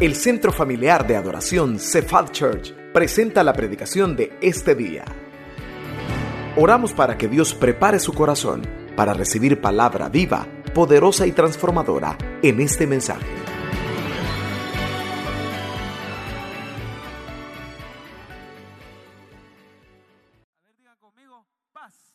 El Centro Familiar de Adoración Cephal Church presenta la predicación de este día. Oramos para que Dios prepare su corazón para recibir palabra viva, poderosa y transformadora en este mensaje. Conmigo, paz.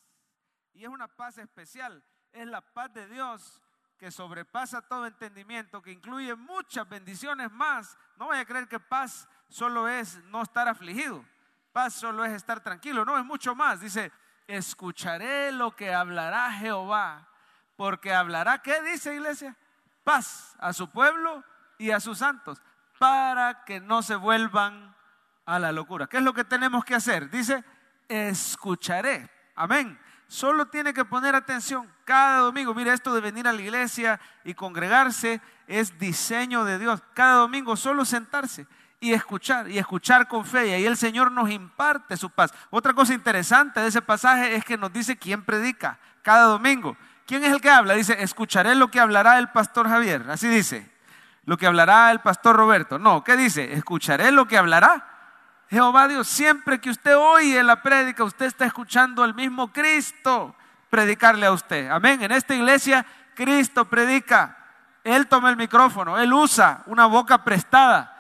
Y es una paz especial. Es la paz de Dios que sobrepasa todo entendimiento, que incluye muchas bendiciones más. No vaya a creer que paz solo es no estar afligido. Paz solo es estar tranquilo. No, es mucho más. Dice, escucharé lo que hablará Jehová. Porque hablará, ¿qué dice iglesia? Paz a su pueblo y a sus santos. Para que no se vuelvan a la locura. ¿Qué es lo que tenemos que hacer? Dice, escucharé. Amén. Solo tiene que poner atención cada domingo. Mire, esto de venir a la iglesia y congregarse es diseño de Dios. Cada domingo solo sentarse y escuchar, y escuchar con fe. Y ahí el Señor nos imparte su paz. Otra cosa interesante de ese pasaje es que nos dice quién predica cada domingo. ¿Quién es el que habla? Dice, escucharé lo que hablará el pastor Javier. Así dice, lo que hablará el pastor Roberto. No, ¿qué dice? Escucharé lo que hablará Jehová Dios, siempre que usted oye la prédica, usted está escuchando al mismo Cristo predicarle a usted. Amén. En esta iglesia, Cristo predica. Él toma el micrófono, Él usa una boca prestada.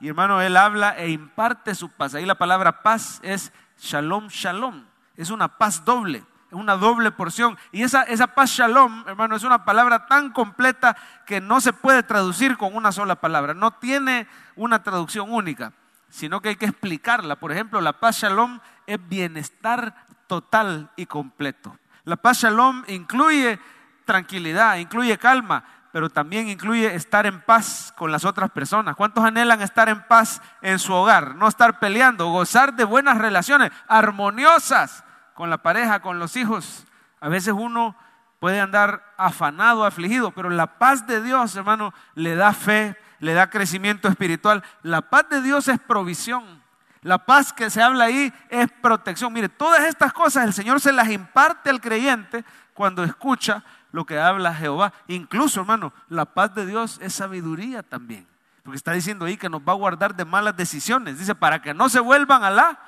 Y hermano, Él habla e imparte su paz. Ahí la palabra paz es shalom, shalom. Es una paz doble, es una doble porción. Y esa, esa paz shalom, hermano, es una palabra tan completa que no se puede traducir con una sola palabra. No tiene una traducción única sino que hay que explicarla. Por ejemplo, la paz shalom es bienestar total y completo. La paz shalom incluye tranquilidad, incluye calma, pero también incluye estar en paz con las otras personas. ¿Cuántos anhelan estar en paz en su hogar? No estar peleando, gozar de buenas relaciones armoniosas con la pareja, con los hijos. A veces uno puede andar afanado, afligido, pero la paz de Dios, hermano, le da fe, le da crecimiento espiritual. La paz de Dios es provisión. La paz que se habla ahí es protección. Mire, todas estas cosas el Señor se las imparte al creyente cuando escucha lo que habla Jehová. Incluso, hermano, la paz de Dios es sabiduría también. Porque está diciendo ahí que nos va a guardar de malas decisiones. Dice, para que no se vuelvan a la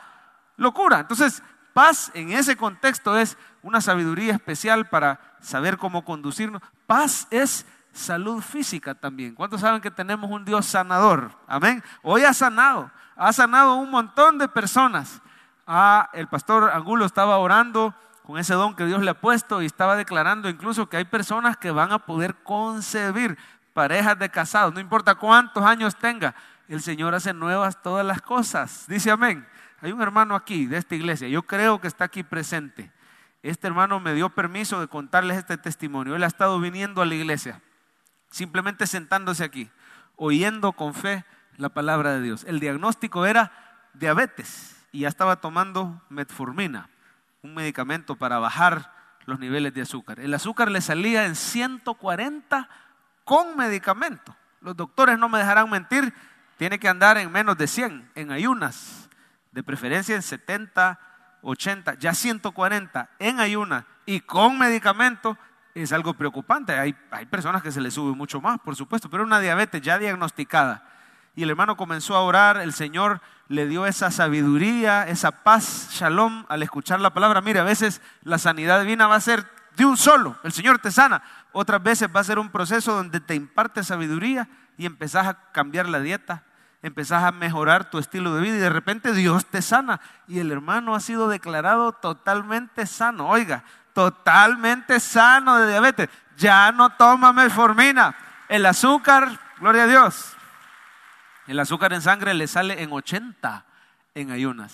locura. Entonces, paz en ese contexto es una sabiduría especial para saber cómo conducirnos. Paz es salud física también. ¿Cuántos saben que tenemos un Dios sanador? Amén. Hoy ha sanado, ha sanado un montón de personas. Ah, el pastor Angulo estaba orando con ese don que Dios le ha puesto y estaba declarando incluso que hay personas que van a poder concebir parejas de casados, no importa cuántos años tenga, el Señor hace nuevas todas las cosas. Dice amén. Hay un hermano aquí de esta iglesia, yo creo que está aquí presente. Este hermano me dio permiso de contarles este testimonio. Él ha estado viniendo a la iglesia simplemente sentándose aquí, oyendo con fe la palabra de Dios. El diagnóstico era diabetes y ya estaba tomando metformina, un medicamento para bajar los niveles de azúcar. El azúcar le salía en 140 con medicamento. Los doctores no me dejarán mentir, tiene que andar en menos de 100, en ayunas, de preferencia en 70, 80, ya 140 en ayunas y con medicamento es algo preocupante. Hay, hay personas que se les sube mucho más, por supuesto, pero una diabetes ya diagnosticada. Y el hermano comenzó a orar, el Señor le dio esa sabiduría, esa paz, shalom, al escuchar la palabra. Mire, a veces la sanidad divina va a ser de un solo, el Señor te sana. Otras veces va a ser un proceso donde te imparte sabiduría y empezás a cambiar la dieta, empezás a mejorar tu estilo de vida y de repente Dios te sana. Y el hermano ha sido declarado totalmente sano. Oiga, totalmente sano de diabetes. Ya no toma metformina. El azúcar, gloria a Dios. El azúcar en sangre le sale en 80 en ayunas.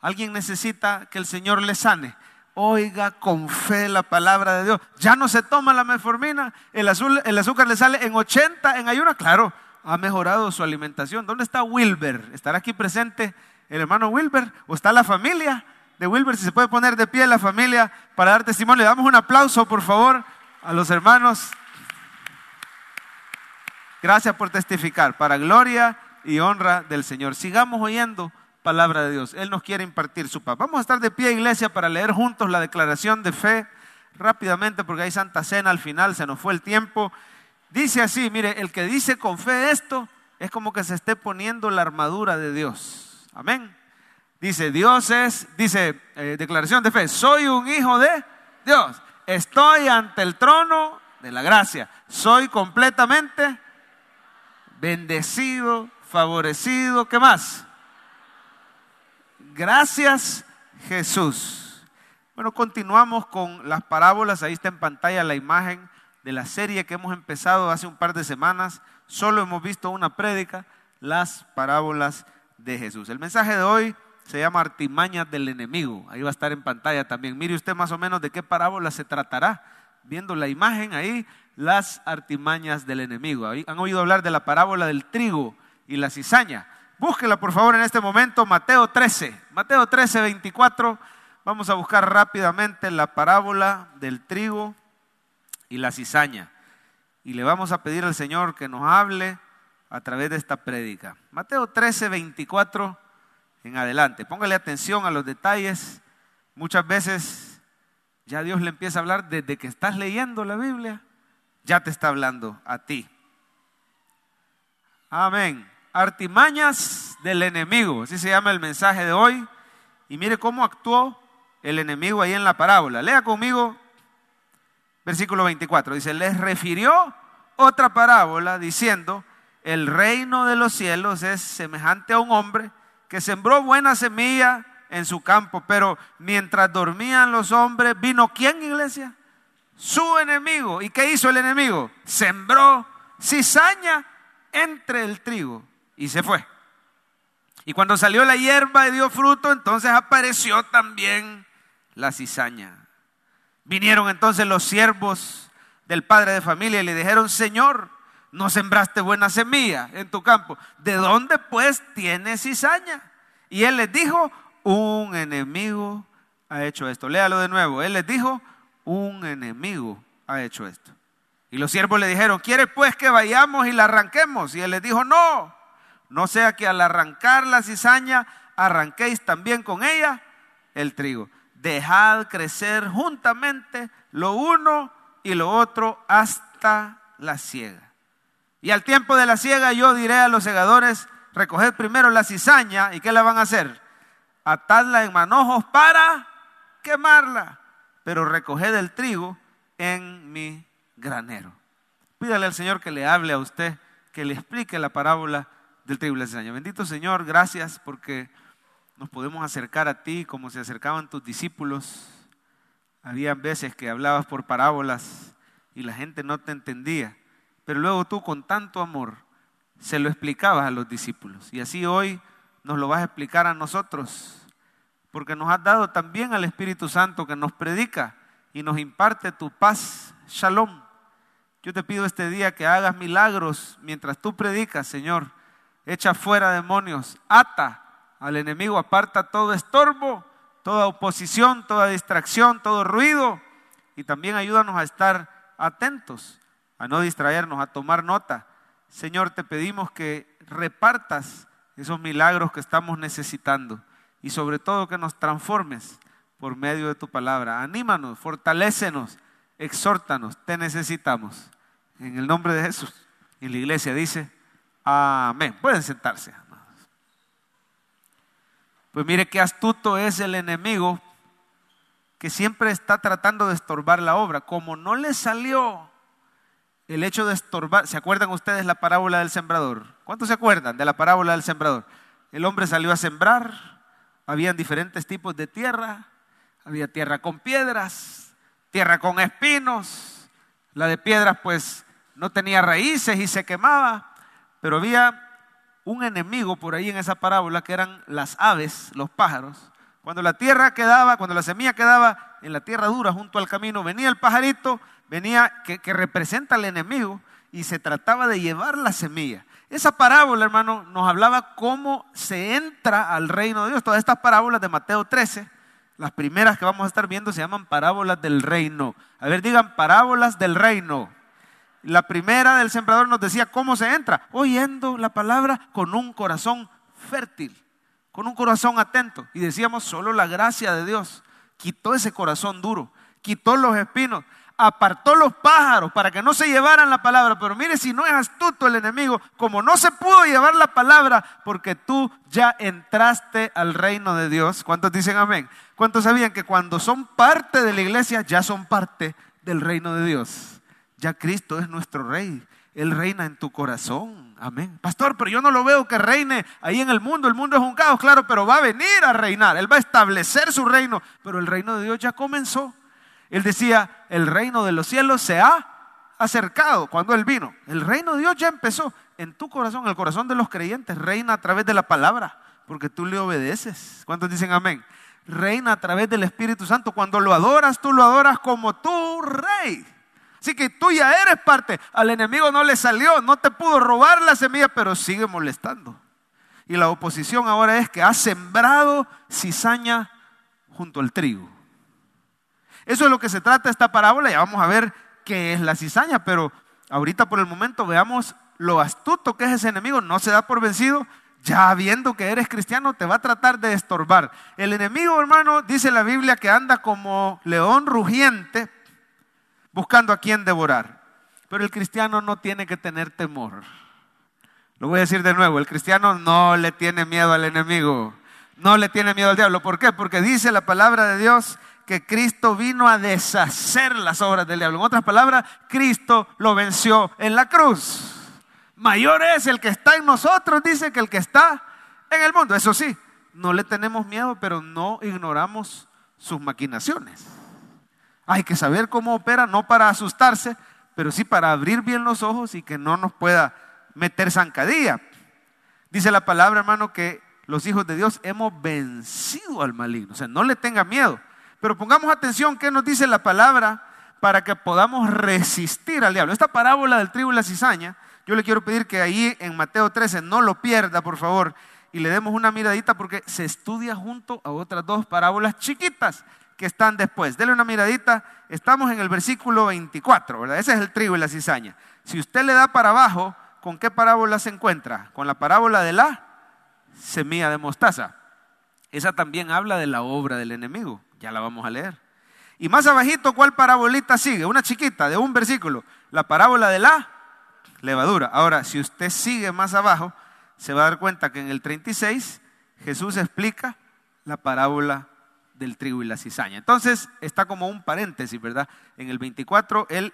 ¿Alguien necesita que el Señor le sane? Oiga con fe la palabra de Dios. Ya no se toma la metformina. El, el azúcar le sale en 80 en ayunas. Claro, ha mejorado su alimentación. ¿Dónde está Wilber? ¿Estará aquí presente el hermano Wilber? ¿O está la familia? De Wilber, si se puede poner de pie la familia para dar testimonio. Le damos un aplauso, por favor, a los hermanos. Gracias por testificar, para gloria y honra del Señor. Sigamos oyendo palabra de Dios. Él nos quiere impartir su paz. Vamos a estar de pie, iglesia, para leer juntos la declaración de fe rápidamente, porque hay Santa Cena al final, se nos fue el tiempo. Dice así, mire, el que dice con fe esto, es como que se esté poniendo la armadura de Dios. Amén. Dice, Dios es, dice, eh, declaración de fe, soy un hijo de Dios. Estoy ante el trono de la gracia. Soy completamente bendecido, favorecido. ¿Qué más? Gracias Jesús. Bueno, continuamos con las parábolas. Ahí está en pantalla la imagen de la serie que hemos empezado hace un par de semanas. Solo hemos visto una prédica, las parábolas de Jesús. El mensaje de hoy se llama Artimañas del enemigo. Ahí va a estar en pantalla también. Mire usted más o menos de qué parábola se tratará. Viendo la imagen ahí, las artimañas del enemigo. ¿Han oído hablar de la parábola del trigo y la cizaña? Búsquela por favor en este momento, Mateo 13. Mateo 13, 24. Vamos a buscar rápidamente la parábola del trigo y la cizaña. Y le vamos a pedir al Señor que nos hable a través de esta prédica. Mateo 13, 24 en adelante. Póngale atención a los detalles. Muchas veces ya Dios le empieza a hablar desde que estás leyendo la Biblia ya te está hablando a ti. Amén. Artimañas del enemigo, así se llama el mensaje de hoy. Y mire cómo actuó el enemigo ahí en la parábola. Lea conmigo versículo 24. Dice, les refirió otra parábola diciendo, el reino de los cielos es semejante a un hombre que sembró buena semilla en su campo, pero mientras dormían los hombres, vino ¿quién, iglesia? su enemigo. ¿Y qué hizo el enemigo? Sembró cizaña entre el trigo y se fue. Y cuando salió la hierba y dio fruto, entonces apareció también la cizaña. Vinieron entonces los siervos del padre de familia y le dijeron, Señor, no sembraste buena semilla en tu campo. ¿De dónde pues tienes cizaña? Y él les dijo, un enemigo ha hecho esto. Léalo de nuevo. Él les dijo, un enemigo ha hecho esto. Y los siervos le dijeron, ¿quiere pues que vayamos y la arranquemos? Y él les dijo, no, no sea que al arrancar la cizaña arranquéis también con ella el trigo. Dejad crecer juntamente lo uno y lo otro hasta la siega. Y al tiempo de la siega yo diré a los segadores, recoged primero la cizaña y ¿qué la van a hacer? Atadla en manojos para quemarla pero recoged el trigo en mi granero. Pídale al Señor que le hable a usted, que le explique la parábola del trigo y la cizaña. Bendito Señor, gracias porque nos podemos acercar a ti como se acercaban tus discípulos. Había veces que hablabas por parábolas y la gente no te entendía, pero luego tú con tanto amor se lo explicabas a los discípulos. Y así hoy nos lo vas a explicar a nosotros porque nos has dado también al Espíritu Santo que nos predica y nos imparte tu paz, shalom. Yo te pido este día que hagas milagros mientras tú predicas, Señor. Echa fuera demonios, ata al enemigo, aparta todo estorbo, toda oposición, toda distracción, todo ruido. Y también ayúdanos a estar atentos, a no distraernos, a tomar nota. Señor, te pedimos que repartas esos milagros que estamos necesitando y sobre todo que nos transformes por medio de tu palabra. Anímanos, fortalécenos, exhórtanos, te necesitamos. En el nombre de Jesús. Y la iglesia dice, amén. Pueden sentarse. Pues mire qué astuto es el enemigo que siempre está tratando de estorbar la obra. Como no le salió el hecho de estorbar, ¿se acuerdan ustedes la parábola del sembrador? ¿Cuántos se acuerdan de la parábola del sembrador? El hombre salió a sembrar, habían diferentes tipos de tierra. Había tierra con piedras, tierra con espinos. La de piedras pues no tenía raíces y se quemaba. Pero había un enemigo por ahí en esa parábola que eran las aves, los pájaros. Cuando la tierra quedaba, cuando la semilla quedaba en la tierra dura junto al camino, venía el pajarito, venía que, que representa al enemigo y se trataba de llevar la semilla. Esa parábola, hermano, nos hablaba cómo se entra al reino de Dios. Todas estas parábolas de Mateo 13, las primeras que vamos a estar viendo se llaman parábolas del reino. A ver, digan parábolas del reino. La primera del sembrador nos decía cómo se entra, oyendo la palabra con un corazón fértil, con un corazón atento. Y decíamos, solo la gracia de Dios quitó ese corazón duro, quitó los espinos, apartó los pájaros para que no se llevaran la palabra. Pero mire, si no es astuto el enemigo, como no se pudo llevar la palabra, porque tú ya entraste al reino de Dios. ¿Cuántos dicen amén? ¿Cuántos sabían que cuando son parte de la iglesia, ya son parte del reino de Dios? Ya Cristo es nuestro rey. Él reina en tu corazón. Amén. Pastor, pero yo no lo veo que reine ahí en el mundo. El mundo es un caos, claro, pero va a venir a reinar. Él va a establecer su reino. Pero el reino de Dios ya comenzó. Él decía, el reino de los cielos se ha acercado cuando Él vino. El reino de Dios ya empezó. En tu corazón, en el corazón de los creyentes, reina a través de la palabra, porque tú le obedeces. ¿Cuántos dicen amén? Reina a través del Espíritu Santo. Cuando lo adoras, tú lo adoras como tu rey. Así que tú ya eres parte. Al enemigo no le salió, no te pudo robar la semilla, pero sigue molestando. Y la oposición ahora es que ha sembrado cizaña junto al trigo. Eso es lo que se trata esta parábola. Ya vamos a ver qué es la cizaña, pero ahorita por el momento veamos lo astuto que es ese enemigo. No se da por vencido. Ya viendo que eres cristiano, te va a tratar de estorbar. El enemigo, hermano, dice la Biblia que anda como león rugiente buscando a quien devorar. Pero el cristiano no tiene que tener temor. Lo voy a decir de nuevo, el cristiano no le tiene miedo al enemigo, no le tiene miedo al diablo. ¿Por qué? Porque dice la palabra de Dios que Cristo vino a deshacer las obras del diablo. En otras palabras, Cristo lo venció en la cruz. Mayor es el que está en nosotros, dice, que el que está en el mundo. Eso sí, no le tenemos miedo, pero no ignoramos sus maquinaciones. Hay que saber cómo opera, no para asustarse, pero sí para abrir bien los ojos y que no nos pueda meter zancadilla. Dice la palabra, hermano, que los hijos de Dios hemos vencido al maligno. O sea, no le tenga miedo. Pero pongamos atención qué nos dice la palabra para que podamos resistir al diablo. Esta parábola del trigo y la cizaña, yo le quiero pedir que ahí en Mateo 13 no lo pierda, por favor, y le demos una miradita porque se estudia junto a otras dos parábolas chiquitas que están después. Dele una miradita. Estamos en el versículo 24, ¿verdad? Ese es el trigo y la cizaña. Si usted le da para abajo, ¿con qué parábola se encuentra? Con la parábola de la semilla de mostaza. Esa también habla de la obra del enemigo. Ya la vamos a leer. Y más abajito, ¿cuál parabolita sigue? Una chiquita de un versículo. La parábola de la levadura. Ahora, si usted sigue más abajo, se va a dar cuenta que en el 36 Jesús explica la parábola del trigo y la cizaña. Entonces está como un paréntesis, ¿verdad? En el 24 él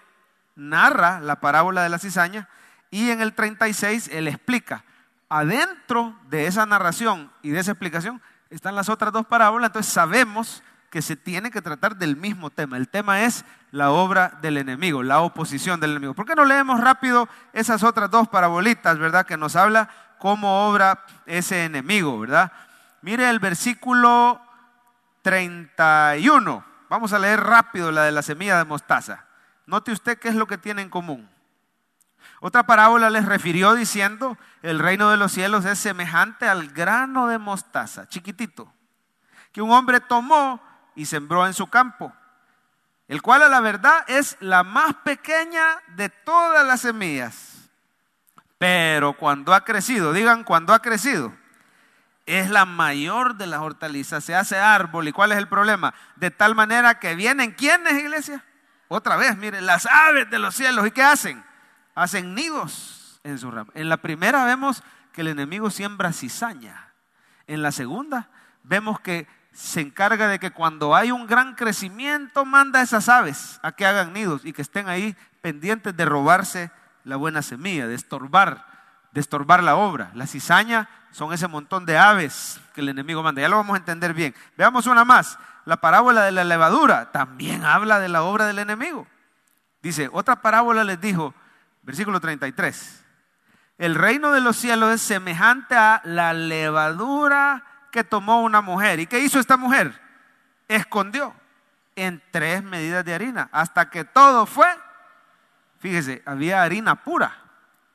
narra la parábola de la cizaña y en el 36 él explica. Adentro de esa narración y de esa explicación están las otras dos parábolas, entonces sabemos que se tiene que tratar del mismo tema. El tema es la obra del enemigo, la oposición del enemigo. ¿Por qué no leemos rápido esas otras dos parabolitas, verdad? Que nos habla cómo obra ese enemigo, ¿verdad? Mire el versículo 31. Vamos a leer rápido la de la semilla de mostaza. Note usted qué es lo que tiene en común. Otra parábola les refirió diciendo, el reino de los cielos es semejante al grano de mostaza, chiquitito, que un hombre tomó y sembró en su campo, el cual a la verdad es la más pequeña de todas las semillas. Pero cuando ha crecido, digan cuando ha crecido, es la mayor de las hortalizas, se hace árbol. ¿Y cuál es el problema? De tal manera que vienen, ¿quiénes, iglesia? Otra vez, miren, las aves de los cielos. ¿Y qué hacen? Hacen nidos en su rama. En la primera vemos que el enemigo siembra cizaña. En la segunda vemos que se encarga de que cuando hay un gran crecimiento manda a esas aves a que hagan nidos y que estén ahí pendientes de robarse la buena semilla, de estorbar, de estorbar la obra. La cizaña son ese montón de aves que el enemigo manda. Ya lo vamos a entender bien. Veamos una más. La parábola de la levadura también habla de la obra del enemigo. Dice, otra parábola les dijo, versículo 33, el reino de los cielos es semejante a la levadura que tomó una mujer. ¿Y qué hizo esta mujer? Escondió en tres medidas de harina hasta que todo fue, fíjese, había harina pura,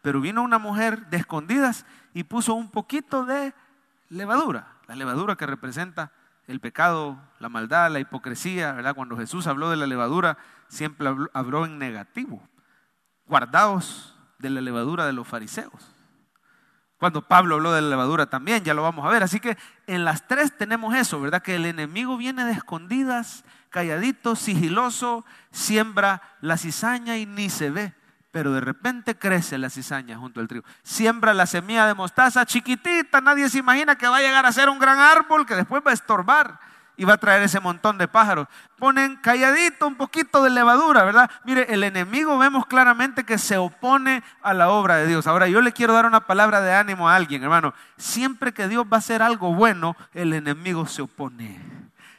pero vino una mujer de escondidas y puso un poquito de levadura, la levadura que representa el pecado, la maldad, la hipocresía, ¿verdad? Cuando Jesús habló de la levadura, siempre habló, en negativo. Guardaos de la levadura de los fariseos. Cuando Pablo habló de la levadura también, ya lo vamos a ver. Así que en las tres tenemos eso, ¿verdad? Que el enemigo viene de escondidas, calladito, sigiloso, siembra la cizaña y ni se ve. Pero de repente crece la cizaña junto al trigo. Siembra la semilla de mostaza chiquitita, nadie se imagina que va a llegar a ser un gran árbol que después va a estorbar y va a traer ese montón de pájaros. Ponen calladito un poquito de levadura, ¿verdad? Mire, el enemigo vemos claramente que se opone a la obra de Dios. Ahora yo le quiero dar una palabra de ánimo a alguien, hermano. Siempre que Dios va a hacer algo bueno, el enemigo se opone.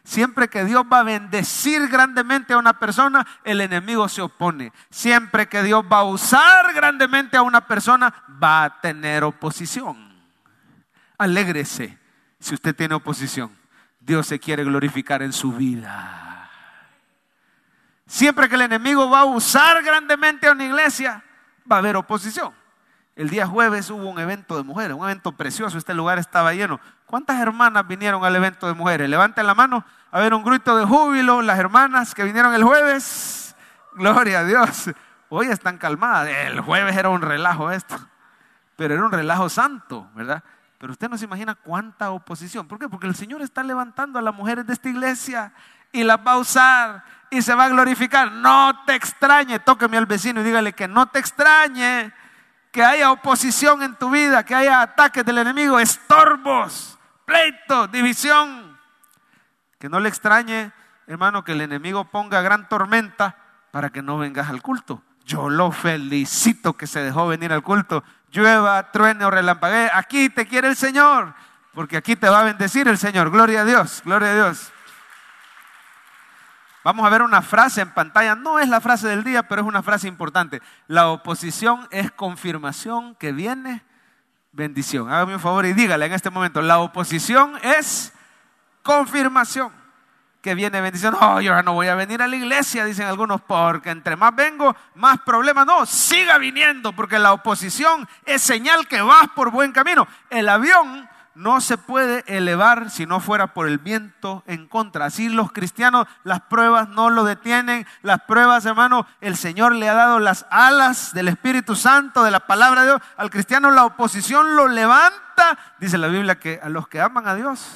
Siempre que Dios va a bendecir grandemente a una persona, el enemigo se opone. Siempre que Dios va a usar grandemente a una persona, va a tener oposición. Alégrese si usted tiene oposición. Dios se quiere glorificar en su vida. Siempre que el enemigo va a usar grandemente a una iglesia, va a haber oposición. El día jueves hubo un evento de mujeres, un evento precioso, este lugar estaba lleno. ¿Cuántas hermanas vinieron al evento de mujeres? Levanten la mano, a ver un grito de júbilo, las hermanas que vinieron el jueves. Gloria a Dios. Hoy están calmadas. El jueves era un relajo esto, pero era un relajo santo, ¿verdad? Pero usted no se imagina cuánta oposición. ¿Por qué? Porque el Señor está levantando a las mujeres de esta iglesia y las va a usar y se va a glorificar. No te extrañe, tóqueme al vecino y dígale que no te extrañe que haya oposición en tu vida, que haya ataques del enemigo, estorbos, pleitos, división. Que no le extrañe, hermano, que el enemigo ponga gran tormenta para que no vengas al culto. Yo lo felicito que se dejó venir al culto llueva, truene o relampaguee, aquí te quiere el Señor, porque aquí te va a bendecir el Señor. Gloria a Dios, gloria a Dios. Vamos a ver una frase en pantalla, no es la frase del día, pero es una frase importante. La oposición es confirmación que viene bendición. Hágame un favor y dígale en este momento, la oposición es confirmación que viene bendición. Oh, yo no voy a venir a la iglesia, dicen algunos, porque entre más vengo, más problemas. No, siga viniendo, porque la oposición es señal que vas por buen camino. El avión no se puede elevar si no fuera por el viento en contra. Así los cristianos, las pruebas no lo detienen. Las pruebas, hermano, el Señor le ha dado las alas del Espíritu Santo, de la palabra de Dios. Al cristiano la oposición lo levanta. Dice la Biblia que a los que aman a Dios,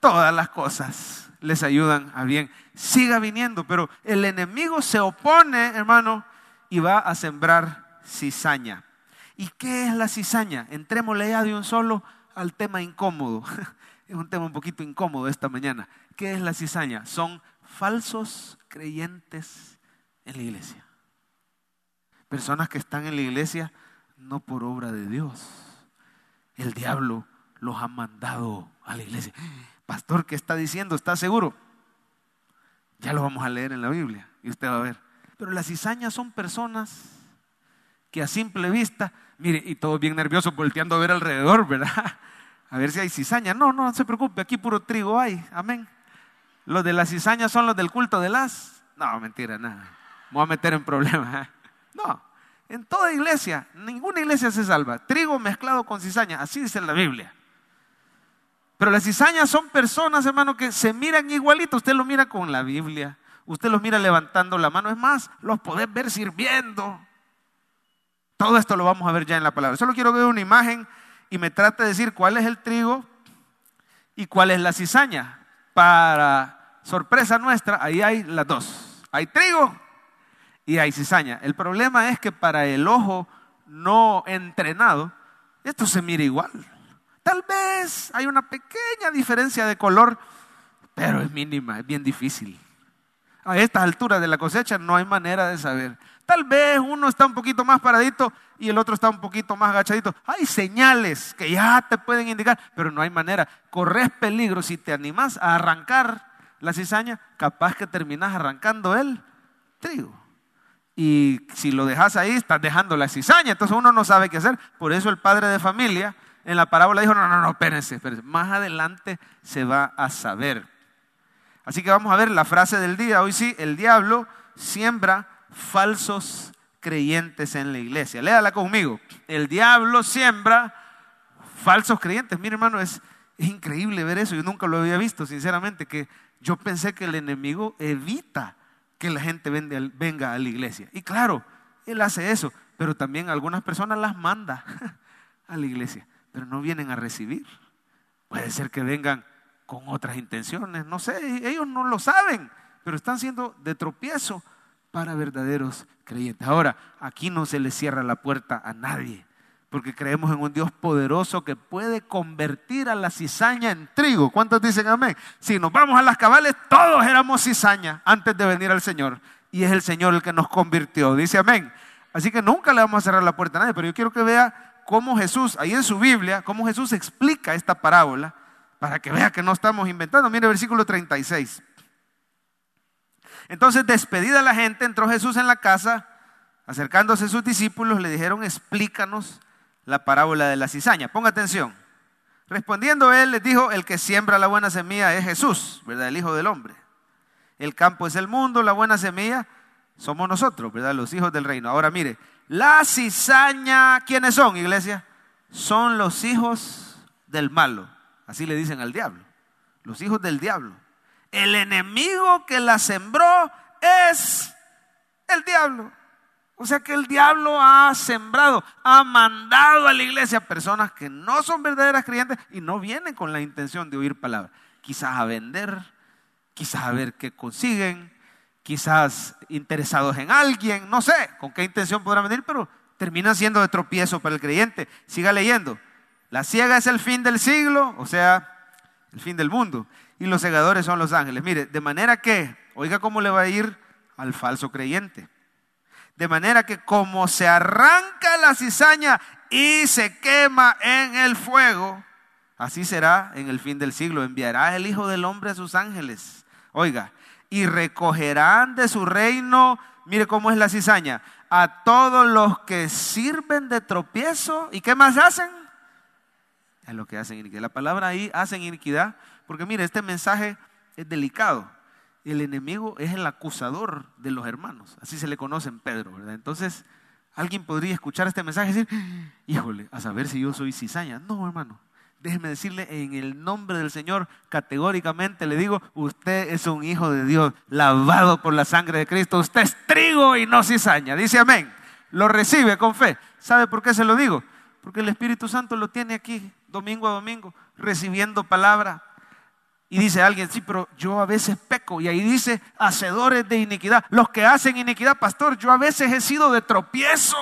todas las cosas les ayudan a bien. Siga viniendo, pero el enemigo se opone, hermano, y va a sembrar cizaña. ¿Y qué es la cizaña? Entrémosle ya de un solo al tema incómodo. Es un tema un poquito incómodo esta mañana. ¿Qué es la cizaña? Son falsos creyentes en la iglesia. Personas que están en la iglesia no por obra de Dios. El diablo los ha mandado a la iglesia. Pastor, ¿qué está diciendo? ¿Está seguro? Ya lo vamos a leer en la Biblia y usted va a ver. Pero las cizañas son personas que a simple vista, mire, y todo bien nervioso volteando a ver alrededor, ¿verdad? A ver si hay cizaña. No, no, no se preocupe, aquí puro trigo hay. Amén. Los de las cizañas son los del culto de las. No, mentira, nada. Me voy a meter en problemas. ¿eh? No, en toda iglesia, ninguna iglesia se salva. Trigo mezclado con cizaña, así dice la Biblia. Pero las cizañas son personas, hermano, que se miran igualitos. Usted lo mira con la Biblia. Usted los mira levantando la mano. Es más, los podés ver sirviendo. Todo esto lo vamos a ver ya en la palabra. Solo quiero ver una imagen y me trata de decir cuál es el trigo y cuál es la cizaña. Para sorpresa nuestra, ahí hay las dos. Hay trigo y hay cizaña. El problema es que para el ojo no entrenado, esto se mira igual. Tal vez hay una pequeña diferencia de color, pero es mínima, es bien difícil. A estas alturas de la cosecha no hay manera de saber. Tal vez uno está un poquito más paradito y el otro está un poquito más agachadito. Hay señales que ya te pueden indicar, pero no hay manera. Corres peligro si te animas a arrancar la cizaña, capaz que terminas arrancando el trigo. Y si lo dejas ahí, estás dejando la cizaña. Entonces uno no sabe qué hacer. Por eso el padre de familia en la parábola dijo, no, no, no, espérense, espérense. Más adelante se va a saber. Así que vamos a ver la frase del día. Hoy sí, el diablo siembra falsos creyentes en la iglesia. Léala conmigo. El diablo siembra falsos creyentes. Mire, hermano, es increíble ver eso. Yo nunca lo había visto, sinceramente, que yo pensé que el enemigo evita que la gente venga a la iglesia. Y claro, él hace eso, pero también algunas personas las manda a la iglesia. Pero no vienen a recibir. Puede ser que vengan con otras intenciones, no sé, ellos no lo saben, pero están siendo de tropiezo para verdaderos creyentes. Ahora, aquí no se le cierra la puerta a nadie, porque creemos en un Dios poderoso que puede convertir a la cizaña en trigo. ¿Cuántos dicen amén? Si nos vamos a las cabales, todos éramos cizaña antes de venir al Señor, y es el Señor el que nos convirtió. Dice amén. Así que nunca le vamos a cerrar la puerta a nadie, pero yo quiero que vea cómo Jesús, ahí en su Biblia, cómo Jesús explica esta parábola, para que vea que no estamos inventando. Mire versículo 36. Entonces, despedida la gente, entró Jesús en la casa, acercándose a sus discípulos, le dijeron, explícanos la parábola de la cizaña. Ponga atención. Respondiendo él, les dijo, el que siembra la buena semilla es Jesús, ¿verdad? El Hijo del Hombre. El campo es el mundo, la buena semilla somos nosotros, ¿verdad? Los hijos del reino. Ahora mire, la cizaña, ¿quiénes son, iglesia? Son los hijos del malo. Así le dicen al diablo. Los hijos del diablo. El enemigo que la sembró es el diablo. O sea que el diablo ha sembrado, ha mandado a la iglesia personas que no son verdaderas creyentes y no vienen con la intención de oír palabra. Quizás a vender, quizás a ver qué consiguen, quizás interesados en alguien, no sé con qué intención podrán venir, pero terminan siendo de tropiezo para el creyente. Siga leyendo. La ciega es el fin del siglo, o sea, el fin del mundo y los segadores son los ángeles. Mire, de manera que, oiga cómo le va a ir al falso creyente. De manera que como se arranca la cizaña y se quema en el fuego, así será en el fin del siglo. Enviará el Hijo del Hombre a sus ángeles. Oiga, y recogerán de su reino, mire cómo es la cizaña, a todos los que sirven de tropiezo. ¿Y qué más hacen? Es lo que hacen iniquidad. La palabra ahí, hacen iniquidad, porque mire, este mensaje es delicado. El enemigo es el acusador de los hermanos. Así se le conoce en Pedro, ¿verdad? Entonces, alguien podría escuchar este mensaje y decir, híjole, a saber si yo soy cizaña. No, hermano. Déjeme decirle en el nombre del Señor, categóricamente le digo, usted es un hijo de Dios, lavado por la sangre de Cristo. Usted es trigo y no cizaña. Dice amén. Lo recibe con fe. ¿Sabe por qué se lo digo? Porque el Espíritu Santo lo tiene aquí domingo a domingo, recibiendo palabra, y dice alguien, sí, pero yo a veces peco. Y ahí dice, hacedores de iniquidad. Los que hacen iniquidad, pastor, yo a veces he sido de tropiezo.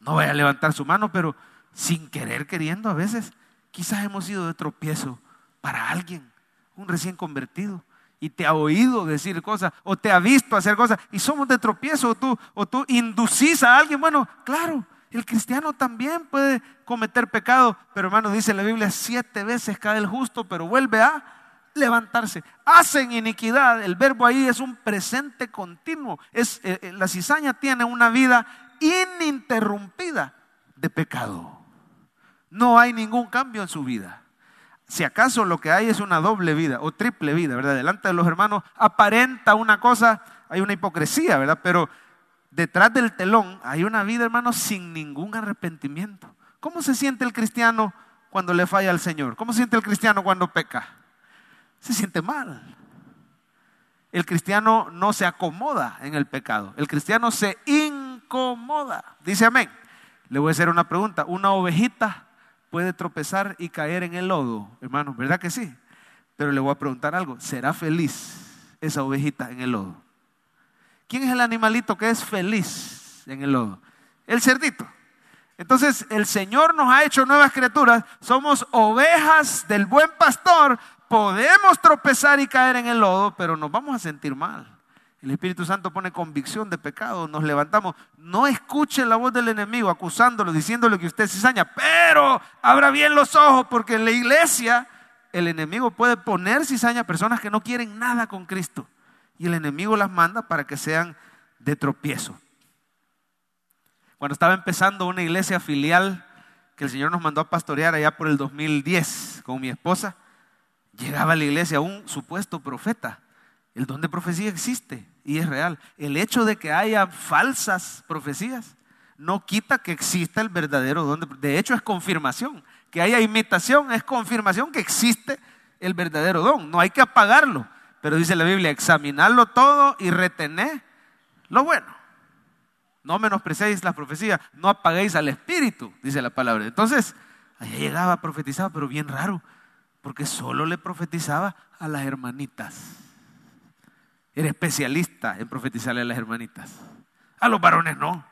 No voy a levantar su mano, pero sin querer, queriendo, a veces quizás hemos sido de tropiezo para alguien, un recién convertido. Y te ha oído decir cosas, o te ha visto hacer cosas, y somos de tropiezo, o tú, o tú inducís a alguien. Bueno, claro, el cristiano también puede cometer pecado, pero hermano, dice la Biblia, siete veces cae el justo, pero vuelve a levantarse. Hacen iniquidad. El verbo ahí es un presente continuo. Es, eh, eh, la cizaña tiene una vida ininterrumpida de pecado. No hay ningún cambio en su vida. Si acaso lo que hay es una doble vida o triple vida, ¿verdad? Delante de los hermanos aparenta una cosa, hay una hipocresía, ¿verdad? Pero detrás del telón hay una vida, hermano, sin ningún arrepentimiento. ¿Cómo se siente el cristiano cuando le falla al Señor? ¿Cómo se siente el cristiano cuando peca? se siente mal. El cristiano no se acomoda en el pecado, el cristiano se incomoda. Dice amén. Le voy a hacer una pregunta. ¿Una ovejita puede tropezar y caer en el lodo? Hermano, ¿verdad que sí? Pero le voy a preguntar algo. ¿Será feliz esa ovejita en el lodo? ¿Quién es el animalito que es feliz en el lodo? El cerdito. Entonces el Señor nos ha hecho nuevas criaturas. Somos ovejas del buen pastor, podemos tropezar y caer en el lodo, pero nos vamos a sentir mal. El Espíritu Santo pone convicción de pecado, nos levantamos. No escuche la voz del enemigo acusándolo, diciéndole que usted es cizaña, pero abra bien los ojos porque en la iglesia el enemigo puede poner cizaña a personas que no quieren nada con Cristo. Y el enemigo las manda para que sean de tropiezo. Cuando estaba empezando una iglesia filial que el Señor nos mandó a pastorear allá por el 2010 con mi esposa, llegaba a la iglesia un supuesto profeta. El don de profecía existe y es real. El hecho de que haya falsas profecías no quita que exista el verdadero don. De, hecho, es confirmación. Que haya imitación es confirmación que existe el verdadero don. No hay que apagarlo. Pero dice la Biblia, examinarlo todo y retener lo bueno. No menosprecéis la profecía, no apaguéis al espíritu, dice la palabra. Entonces, Allá llegaba, profetizaba, pero bien raro, porque solo le profetizaba a las hermanitas. Era especialista en profetizarle a las hermanitas. A los varones no.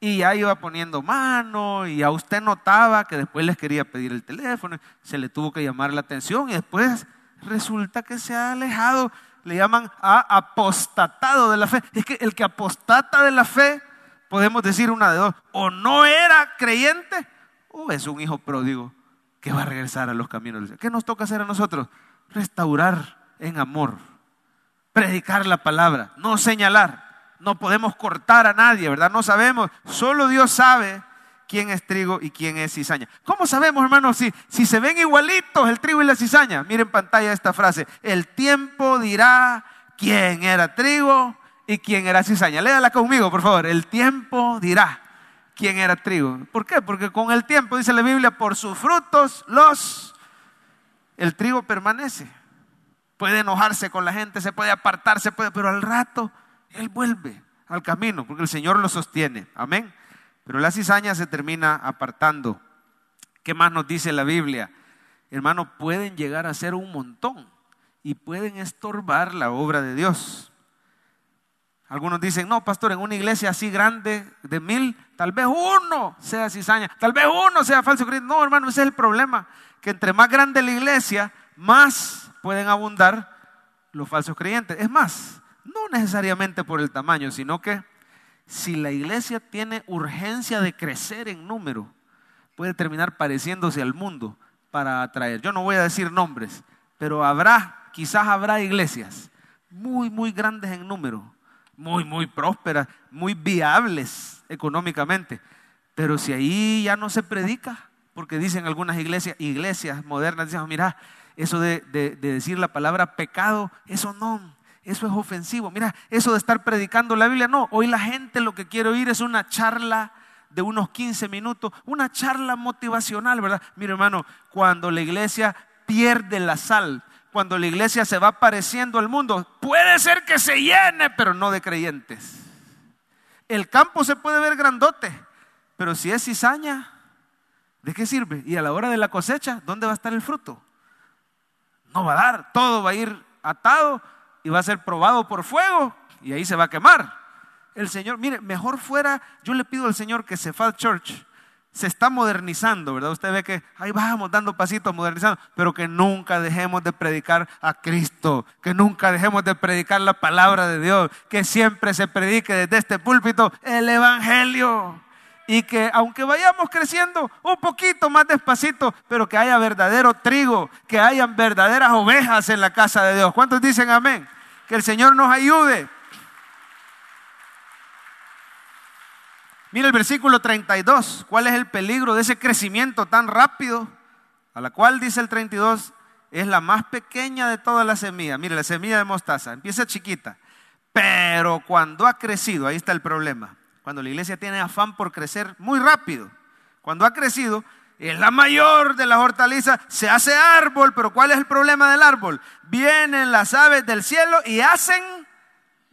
Y ya iba poniendo mano y a usted notaba que después les quería pedir el teléfono, se le tuvo que llamar la atención y después resulta que se ha alejado, le llaman a apostatado de la fe. Es que el que apostata de la fe, podemos decir una de dos, o no era creyente o es un hijo pródigo que va a regresar a los caminos. ¿Qué nos toca hacer a nosotros? Restaurar en amor, predicar la palabra, no señalar no podemos cortar a nadie, ¿verdad? No sabemos, solo Dios sabe quién es trigo y quién es cizaña. ¿Cómo sabemos, hermanos, si, si se ven igualitos el trigo y la cizaña? Miren en pantalla esta frase, el tiempo dirá quién era trigo y quién era cizaña. Léala conmigo, por favor, el tiempo dirá quién era trigo. ¿Por qué? Porque con el tiempo, dice la Biblia, por sus frutos los... El trigo permanece. Puede enojarse con la gente, se puede apartar, se puede, pero al rato él vuelve al camino porque el Señor lo sostiene. Amén. Pero la cizaña se termina apartando. ¿Qué más nos dice la Biblia? Hermano, pueden llegar a ser un montón y pueden estorbar la obra de Dios. Algunos dicen, no, pastor, en una iglesia así grande de mil, tal vez uno sea cizaña, tal vez uno sea falso cristo. No, hermano, ese es el problema, que entre más grande la iglesia, más pueden abundar los falsos creyentes. Es más, no necesariamente por el tamaño, sino que si la iglesia tiene urgencia de crecer en número, puede terminar pareciéndose al mundo para atraer. Yo no voy a decir nombres, pero habrá, quizás habrá iglesias muy, muy grandes en número, muy, muy prósperas, muy viables económicamente. Pero si ahí ya no se predica, porque dicen algunas iglesias, iglesias modernas, dicen, mira, eso de, de decir la palabra pecado, eso no, eso es ofensivo. Mira, eso de estar predicando la Biblia, no, hoy la gente lo que quiere oír es una charla de unos 15 minutos, una charla motivacional, ¿verdad? Mira hermano, cuando la iglesia pierde la sal, cuando la iglesia se va pareciendo al mundo, puede ser que se llene, pero no de creyentes. El campo se puede ver grandote, pero si es cizaña, ¿de qué sirve? Y a la hora de la cosecha, ¿dónde va a estar el fruto? No va a dar, todo va a ir atado y va a ser probado por fuego y ahí se va a quemar. El Señor, mire, mejor fuera, yo le pido al Señor que Cephal Church se está modernizando, ¿verdad? Usted ve que ahí vamos dando pasitos modernizando, pero que nunca dejemos de predicar a Cristo, que nunca dejemos de predicar la palabra de Dios, que siempre se predique desde este púlpito el Evangelio y que aunque vayamos creciendo un poquito más despacito, pero que haya verdadero trigo, que hayan verdaderas ovejas en la casa de Dios. ¿Cuántos dicen amén? Que el Señor nos ayude. Mira el versículo 32. ¿Cuál es el peligro de ese crecimiento tan rápido? A la cual dice el 32, es la más pequeña de todas las semillas. Mire, la semilla de mostaza empieza chiquita, pero cuando ha crecido, ahí está el problema. Cuando la iglesia tiene afán por crecer muy rápido, cuando ha crecido, es la mayor de las hortalizas, se hace árbol, pero ¿cuál es el problema del árbol? Vienen las aves del cielo y hacen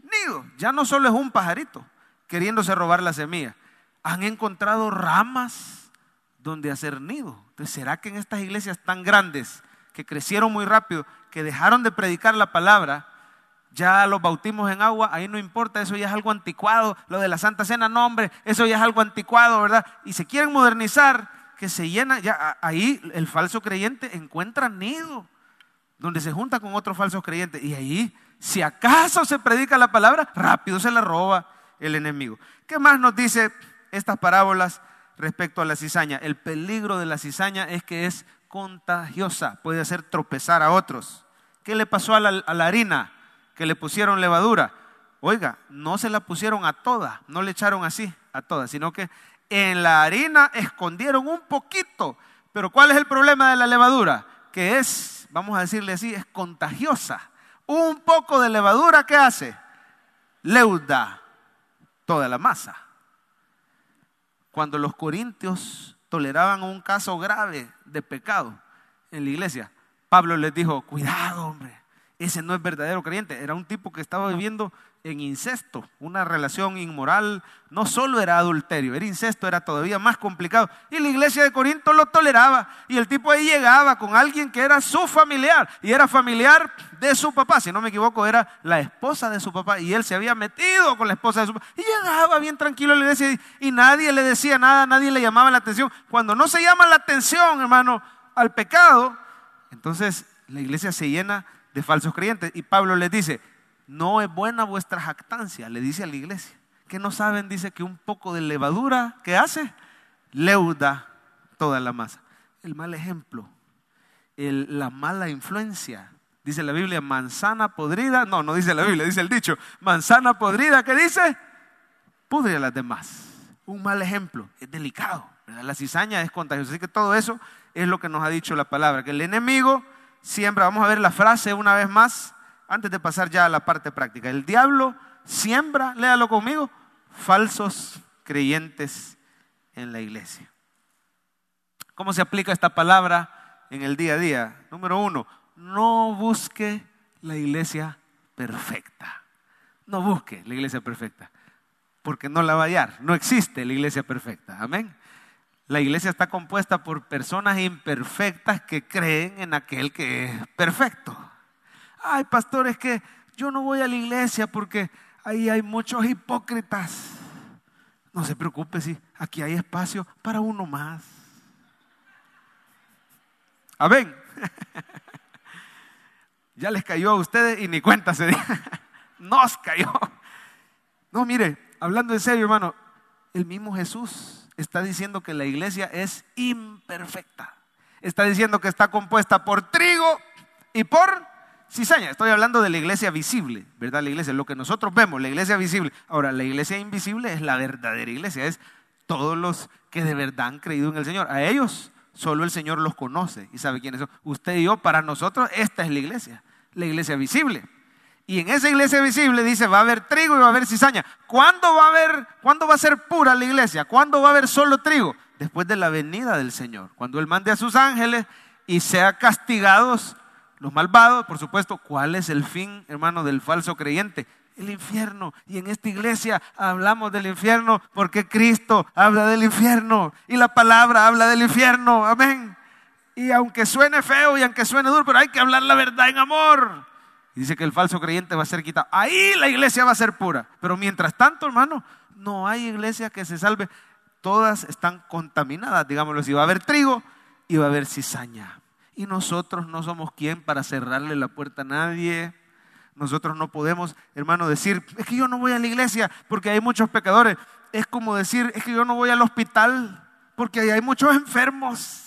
nido. Ya no solo es un pajarito queriéndose robar la semilla, han encontrado ramas donde hacer nido. Entonces, ¿será que en estas iglesias tan grandes, que crecieron muy rápido, que dejaron de predicar la palabra, ya los bautismos en agua, ahí no importa, eso ya es algo anticuado, lo de la Santa Cena, no hombre, eso ya es algo anticuado, ¿verdad? Y se quieren modernizar, que se llena, ya ahí el falso creyente encuentra nido, donde se junta con otros falsos creyentes. Y ahí, si acaso se predica la palabra, rápido se la roba el enemigo. ¿Qué más nos dice estas parábolas respecto a la cizaña? El peligro de la cizaña es que es contagiosa, puede hacer tropezar a otros. ¿Qué le pasó a la, a la harina? Que le pusieron levadura. Oiga, no se la pusieron a toda, no le echaron así a toda, sino que en la harina escondieron un poquito. Pero ¿cuál es el problema de la levadura? Que es, vamos a decirle así, es contagiosa. Un poco de levadura, ¿qué hace? Leuda toda la masa. Cuando los corintios toleraban un caso grave de pecado en la iglesia, Pablo les dijo, cuidado hombre, ese no es verdadero creyente. Era un tipo que estaba viviendo en incesto, una relación inmoral. No solo era adulterio, era incesto, era todavía más complicado. Y la iglesia de Corinto lo toleraba. Y el tipo ahí llegaba con alguien que era su familiar. Y era familiar de su papá. Si no me equivoco, era la esposa de su papá. Y él se había metido con la esposa de su papá. Y llegaba bien tranquilo a la iglesia. Y nadie le decía nada, nadie le llamaba la atención. Cuando no se llama la atención, hermano, al pecado, entonces la iglesia se llena de falsos creyentes. Y Pablo les dice, no es buena vuestra jactancia, le dice a la iglesia. Que no saben, dice que un poco de levadura, ¿qué hace? Leuda toda la masa. El mal ejemplo, la mala influencia. Dice la Biblia, manzana podrida. No, no dice la Biblia, dice el dicho. Manzana podrida, ¿qué dice? Pudre a las demás. Un mal ejemplo, es delicado. La cizaña es contagiosa. Así que todo eso es lo que nos ha dicho la palabra. Que el enemigo siembra, vamos a ver la frase una vez más, antes de pasar ya a la parte práctica. El diablo siembra, léalo conmigo, falsos creyentes en la iglesia. ¿Cómo se aplica esta palabra en el día a día? Número uno, no busque la iglesia perfecta. No busque la iglesia perfecta, porque no la va a hallar. No existe la iglesia perfecta. Amén. La iglesia está compuesta por personas imperfectas que creen en aquel que es perfecto. Ay, pastor, es que yo no voy a la iglesia porque ahí hay muchos hipócritas. No se preocupe si aquí hay espacio para uno más. Amén. Ya les cayó a ustedes y ni cuenta se Nos cayó. No, mire, hablando en serio, hermano, el mismo Jesús está diciendo que la iglesia es imperfecta. Está diciendo que está compuesta por trigo y por cizaña. Estoy hablando de la iglesia visible, ¿verdad? La iglesia, lo que nosotros vemos, la iglesia visible. Ahora, la iglesia invisible es la verdadera iglesia, es todos los que de verdad han creído en el Señor. A ellos solo el Señor los conoce y sabe quiénes son. Usted y yo, para nosotros, esta es la iglesia, la iglesia visible. Y en esa iglesia visible dice, va a haber trigo y va a haber cizaña. ¿Cuándo va a haber, cuándo va a ser pura la iglesia? ¿Cuándo va a haber solo trigo? Después de la venida del Señor. Cuando Él mande a sus ángeles y sea castigados los malvados, por supuesto, ¿cuál es el fin, hermano, del falso creyente? El infierno. Y en esta iglesia hablamos del infierno porque Cristo habla del infierno y la palabra habla del infierno. Amén. Y aunque suene feo y aunque suene duro, pero hay que hablar la verdad en amor dice que el falso creyente va a ser quitado. Ahí la iglesia va a ser pura. Pero mientras tanto, hermano, no hay iglesia que se salve. Todas están contaminadas, digámoslo así. Va a haber trigo y va a haber cizaña. Y nosotros no somos quien para cerrarle la puerta a nadie. Nosotros no podemos, hermano, decir, es que yo no voy a la iglesia porque hay muchos pecadores. Es como decir, es que yo no voy al hospital porque hay muchos enfermos.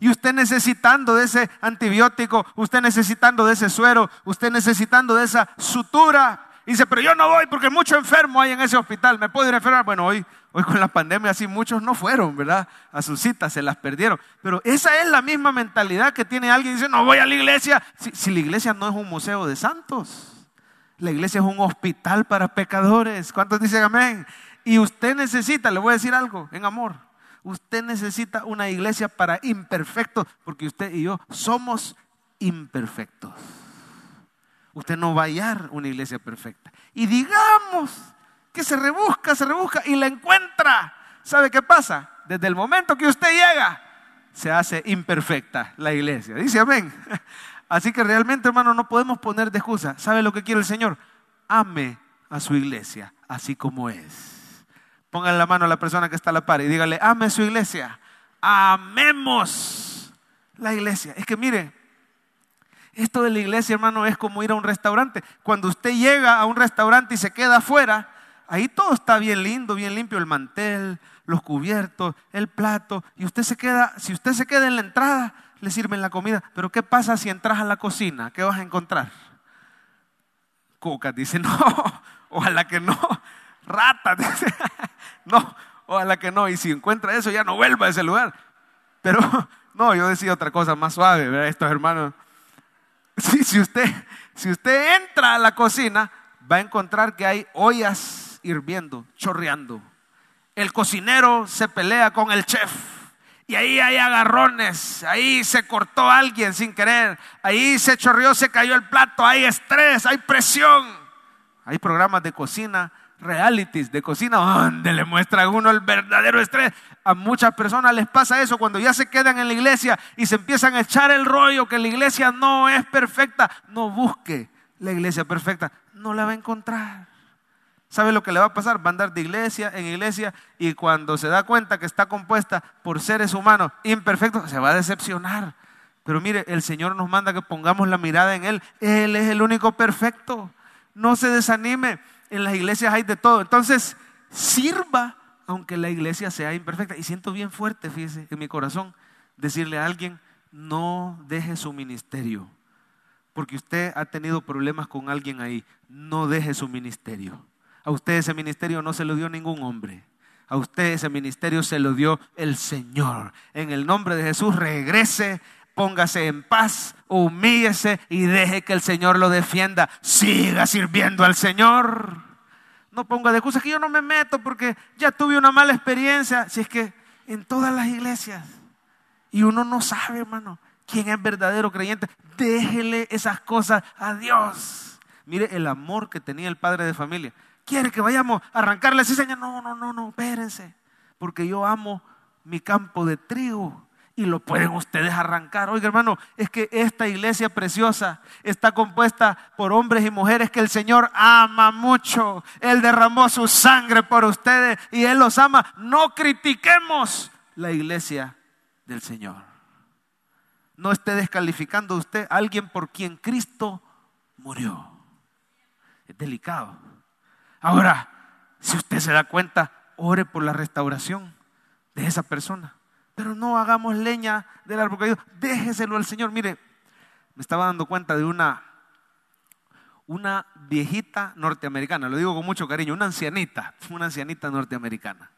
Y usted necesitando de ese antibiótico, usted necesitando de ese suero, usted necesitando de esa sutura. Y dice, pero yo no voy porque mucho enfermo hay en ese hospital, me puedo ir a enfermar. Bueno, hoy, hoy con la pandemia así muchos no fueron, ¿verdad? A sus citas, se las perdieron. Pero esa es la misma mentalidad que tiene alguien dice, no voy a la iglesia. Si, si la iglesia no es un museo de santos, la iglesia es un hospital para pecadores. ¿Cuántos dicen amén? Y usted necesita, le voy a decir algo, en amor, Usted necesita una iglesia para imperfectos, porque usted y yo somos imperfectos. Usted no va a hallar una iglesia perfecta. Y digamos que se rebusca, se rebusca y la encuentra. ¿Sabe qué pasa? Desde el momento que usted llega, se hace imperfecta la iglesia. Dice amén. Así que realmente, hermano, no podemos poner de excusa. ¿Sabe lo que quiere el Señor? Ame a su iglesia así como es. Pongan la mano a la persona que está a la par y dígale, ame su iglesia. Amemos la iglesia. Es que mire, esto de la iglesia, hermano, es como ir a un restaurante. Cuando usted llega a un restaurante y se queda afuera, ahí todo está bien lindo, bien limpio, el mantel, los cubiertos, el plato, y usted se queda, si usted se queda en la entrada, le sirven la comida. Pero ¿qué pasa si entras a la cocina? ¿Qué vas a encontrar? Coca dice, no, ojalá que no rata. no, ojalá que no. Y si encuentra eso, ya no vuelva a ese lugar. Pero no, yo decía otra cosa más suave, ¿verdad? Estos hermanos. Si, usted, si usted entra a la cocina, va a encontrar que hay ollas hirviendo, chorreando. El cocinero se pelea con el chef y ahí hay agarrones, ahí se cortó alguien sin querer, ahí se chorrió, se cayó el plato, hay estrés, hay presión. Hay programas de cocina, realities de cocina, donde le muestra a uno el verdadero estrés. A muchas personas les pasa eso cuando ya se quedan en la iglesia y se empiezan a echar el rollo que la iglesia no es perfecta. No busque la iglesia perfecta, no la va a encontrar. ¿Sabe lo que le va a pasar? Va a andar de iglesia en iglesia y cuando se da cuenta que está compuesta por seres humanos imperfectos, se va a decepcionar. Pero mire, el Señor nos manda que pongamos la mirada en Él. Él es el único perfecto. No se desanime. En las iglesias hay de todo. Entonces, sirva aunque la iglesia sea imperfecta. Y siento bien fuerte, fíjese, en mi corazón, decirle a alguien, no deje su ministerio. Porque usted ha tenido problemas con alguien ahí. No deje su ministerio. A usted ese ministerio no se lo dio ningún hombre. A usted ese ministerio se lo dio el Señor. En el nombre de Jesús regrese, póngase en paz, humíllese y deje que el Señor lo defienda. Siga sirviendo al Señor. No ponga de excusa que yo no me meto porque ya tuve una mala experiencia. Si es que en todas las iglesias y uno no sabe, hermano, quién es verdadero creyente, déjele esas cosas a Dios. Mire el amor que tenía el padre de familia quiere que vayamos a arrancarle cizaña. No, no, no, no, espérense. Porque yo amo mi campo de trigo y lo pueden ustedes arrancar. Oiga, hermano, es que esta iglesia preciosa está compuesta por hombres y mujeres que el Señor ama mucho. Él derramó su sangre por ustedes y Él los ama. No critiquemos la iglesia del Señor. No esté descalificando usted a alguien por quien Cristo murió. Es delicado. Ahora, si usted se da cuenta, ore por la restauración de esa persona. Pero no hagamos leña del árbol caído. Déjeselo al Señor. Mire, me estaba dando cuenta de una, una viejita norteamericana, lo digo con mucho cariño, una ancianita, una ancianita norteamericana,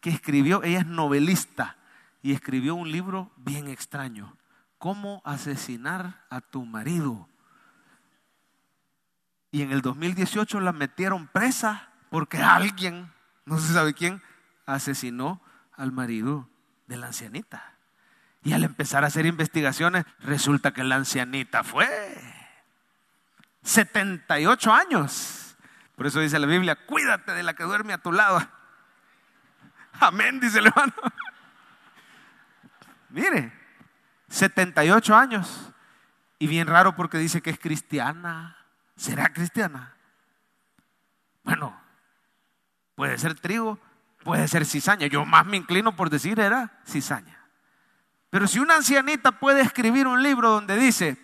que escribió, ella es novelista, y escribió un libro bien extraño, Cómo asesinar a tu marido y en el 2018 la metieron presa porque alguien, no se sabe quién, asesinó al marido de la ancianita. Y al empezar a hacer investigaciones, resulta que la ancianita fue 78 años. Por eso dice la Biblia, cuídate de la que duerme a tu lado. Amén, dice el hermano. Mire, 78 años. Y bien raro porque dice que es cristiana. ¿Será cristiana? Bueno, puede ser trigo, puede ser cizaña. Yo más me inclino por decir era cizaña. Pero si una ancianita puede escribir un libro donde dice,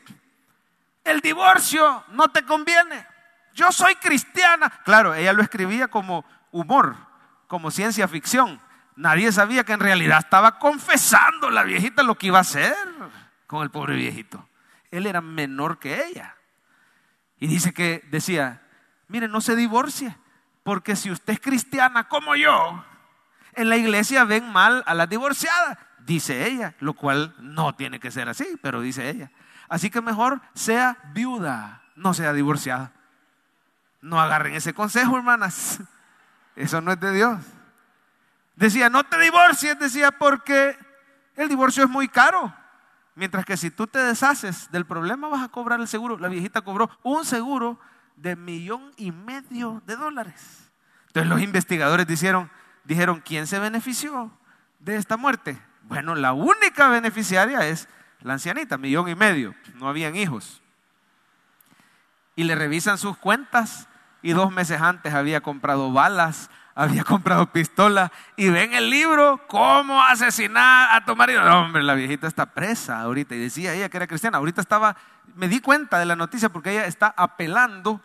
el divorcio no te conviene, yo soy cristiana. Claro, ella lo escribía como humor, como ciencia ficción. Nadie sabía que en realidad estaba confesando la viejita lo que iba a hacer con el pobre viejito. Él era menor que ella. Y dice que decía, mire, no se divorcie, porque si usted es cristiana como yo, en la iglesia ven mal a las divorciadas, dice ella, lo cual no tiene que ser así, pero dice ella. Así que mejor sea viuda, no sea divorciada. No agarren ese consejo, hermanas. Eso no es de Dios. Decía, no te divorcies, decía, porque el divorcio es muy caro. Mientras que si tú te deshaces del problema vas a cobrar el seguro. La viejita cobró un seguro de millón y medio de dólares. Entonces los investigadores dijeron, dijeron, ¿quién se benefició de esta muerte? Bueno, la única beneficiaria es la ancianita, millón y medio. No habían hijos. Y le revisan sus cuentas y dos meses antes había comprado balas, había comprado pistola y ven el libro, cómo asesinar a tu marido. hombre, la viejita está presa ahorita y decía ella que era cristiana. Ahorita estaba, me di cuenta de la noticia porque ella está apelando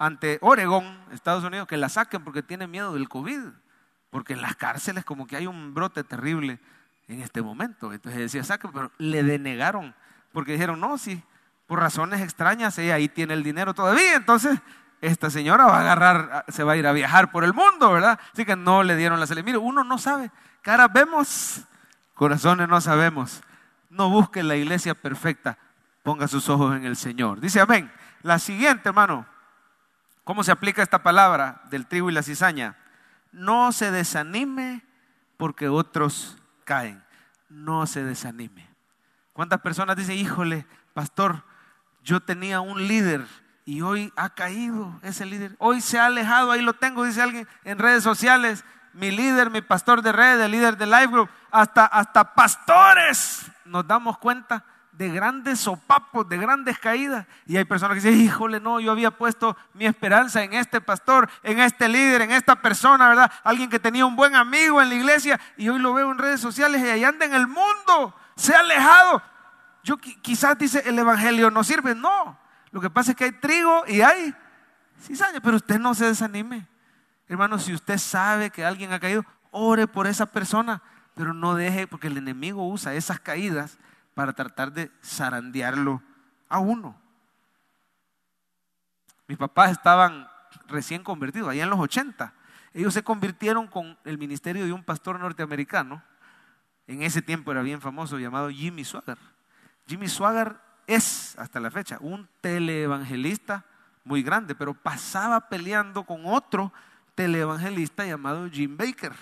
ante Oregón, Estados Unidos, que la saquen porque tiene miedo del COVID. Porque en las cárceles como que hay un brote terrible en este momento. Entonces decía, saquen, pero le denegaron porque dijeron, no, sí, por razones extrañas, ella ahí tiene el dinero todavía. Entonces esta señora va a agarrar, se va a ir a viajar por el mundo, ¿verdad? Así que no le dieron la salida. Mire, uno no sabe, caras vemos, corazones no sabemos. No busque la iglesia perfecta, ponga sus ojos en el Señor. Dice amén. La siguiente, hermano, ¿cómo se aplica esta palabra del trigo y la cizaña? No se desanime porque otros caen. no se desanime. ¿Cuántas personas dicen, híjole, pastor, yo tenía un líder y hoy ha caído ese líder? Hoy se ha alejado, ahí lo tengo, dice alguien en redes sociales, mi líder, mi pastor de red, el líder de Life Group, hasta, hasta pastores nos damos cuenta de grandes sopapos, de grandes caídas. Y hay personas que dicen, híjole, no, yo había puesto mi esperanza en este pastor, en este líder, en esta persona, ¿verdad? Alguien que tenía un buen amigo en la iglesia y hoy lo veo en redes sociales y ahí anda en el mundo, se ha alejado. Yo quizás dice, el evangelio no sirve. No, lo que pasa es que hay trigo y hay cizaña, pero usted no se desanime. Hermano, si usted sabe que alguien ha caído, ore por esa persona, pero no deje, porque el enemigo usa esas caídas para tratar de zarandearlo a uno. Mis papás estaban recién convertidos, allá en los 80. Ellos se convirtieron con el ministerio de un pastor norteamericano. En ese tiempo era bien famoso, llamado Jimmy Swagger. Jimmy Swagger es, hasta la fecha, un teleevangelista muy grande, pero pasaba peleando con otro teleevangelista llamado Jim Baker.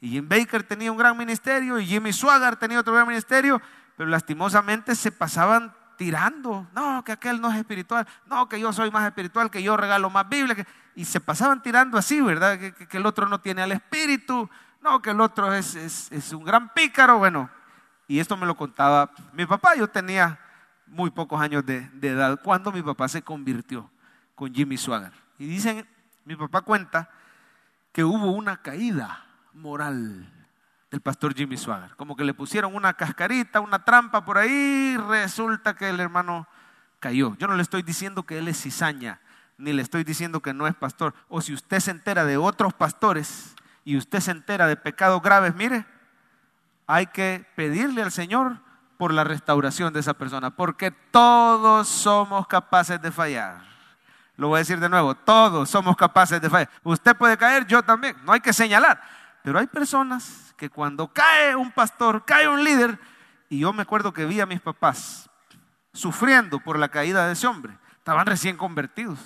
Y Jim Baker tenía un gran ministerio y Jimmy Swagger tenía otro gran ministerio pero lastimosamente se pasaban tirando. No, que aquel no es espiritual. No, que yo soy más espiritual, que yo regalo más Biblia. Y se pasaban tirando así, ¿verdad? Que, el otro no tiene al espíritu. No, que el otro es, es, un gran pícaro. Bueno, y esto me lo contaba mi papá. Yo tenía muy pocos años de, de edad cuando mi papá se convirtió con Jimmy Swagger. Y dicen, mi papá cuenta que hubo una caída moral el pastor Jimmy Swagger. Como que le pusieron una cascarita, una trampa por ahí, resulta que el hermano cayó. Yo no le estoy diciendo que él es cizaña, ni le estoy diciendo que no es pastor. O si usted se entera de otros pastores y usted se entera de pecados graves, mire, hay que pedirle al Señor por la restauración de esa persona, porque todos somos capaces de fallar. Lo voy a decir de nuevo, todos somos capaces de fallar. Usted puede caer, yo también, no hay que señalar. Pero hay personas que cuando cae un pastor, cae un líder, y yo me acuerdo que vi a mis papás sufriendo por la caída de ese hombre, estaban recién convertidos.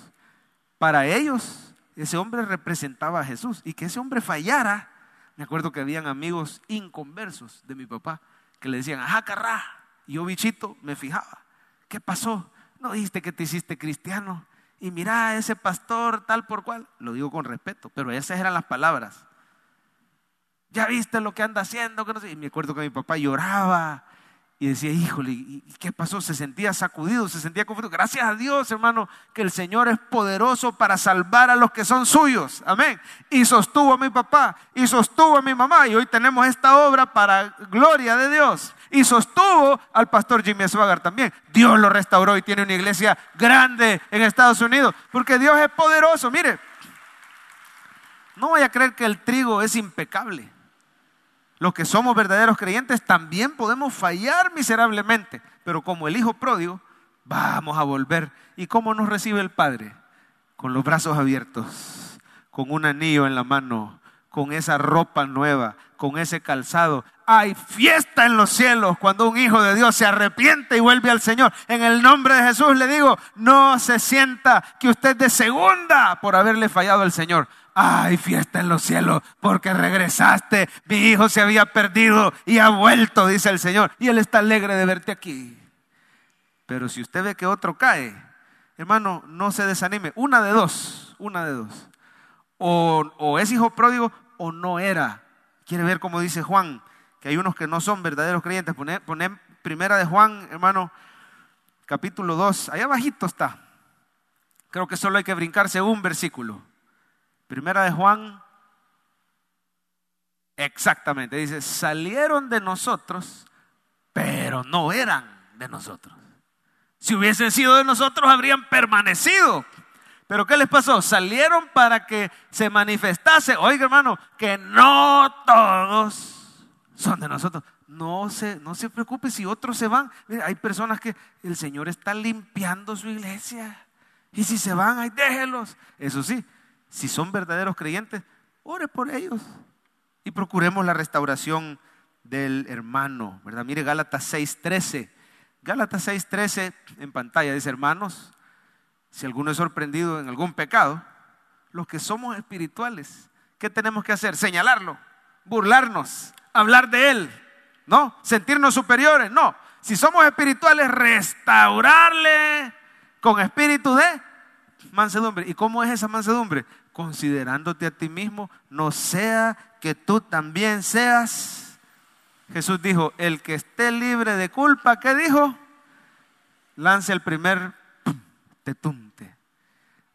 Para ellos, ese hombre representaba a Jesús, y que ese hombre fallara, me acuerdo que habían amigos inconversos de mi papá que le decían, ajá, carrá, y yo bichito me fijaba, ¿qué pasó? ¿No dijiste que te hiciste cristiano? Y mira, ese pastor tal por cual, lo digo con respeto, pero esas eran las palabras ya viste lo que anda haciendo. Y me acuerdo que mi papá lloraba y decía, híjole, ¿y qué pasó? Se sentía sacudido, se sentía confundido. Gracias a Dios, hermano, que el Señor es poderoso para salvar a los que son suyos. Amén. Y sostuvo a mi papá, y sostuvo a mi mamá. Y hoy tenemos esta obra para gloria de Dios. Y sostuvo al pastor Jimmy Swaggart también. Dios lo restauró y tiene una iglesia grande en Estados Unidos. Porque Dios es poderoso. Mire, no vaya a creer que el trigo es impecable. Los que somos verdaderos creyentes también podemos fallar miserablemente, pero como el Hijo pródigo, vamos a volver. ¿Y cómo nos recibe el Padre? Con los brazos abiertos, con un anillo en la mano, con esa ropa nueva, con ese calzado. Hay fiesta en los cielos cuando un hijo de Dios se arrepiente y vuelve al Señor. En el nombre de Jesús le digo, no se sienta que usted de segunda por haberle fallado al Señor ay, fiesta en los cielos, porque regresaste, mi hijo se había perdido y ha vuelto, dice el Señor, y Él está alegre de verte aquí. Pero si usted ve que otro cae, hermano, no se desanime, una de dos, una de dos. O, es hijo pródigo o no era. Quiere ver cómo dice Juan, que hay unos que no son verdaderos creyentes. Poner primera de Juan, hermano, capítulo 2, allá abajito está. Creo que solo hay que brincarse un versículo. Primera de Juan, exactamente, dice, salieron de nosotros, pero no eran de nosotros. Si hubiesen sido de nosotros, habrían permanecido. Pero ¿qué les pasó? Salieron para que se manifestase, oiga hermano, que no todos son de nosotros. No se, no se preocupe si otros se van. hay personas que el Señor está limpiando su iglesia. Y si se van, ahí déjelos. Eso sí, si son verdaderos creyentes, ore por ellos y procuremos la restauración del hermano, ¿verdad? Mire Gálatas 6:13. Gálatas 6:13 en pantalla dice, hermanos, si alguno es sorprendido en algún pecado, los que somos espirituales, ¿qué tenemos que hacer? Señalarlo, burlarnos, hablar de él. No, sentirnos superiores, no. Si somos espirituales, restaurarle con espíritu de mansedumbre. ¿Y cómo es esa mansedumbre? Considerándote a ti mismo, no sea que tú también seas. Jesús dijo, el que esté libre de culpa, ¿qué dijo? Lance el primer tetunte.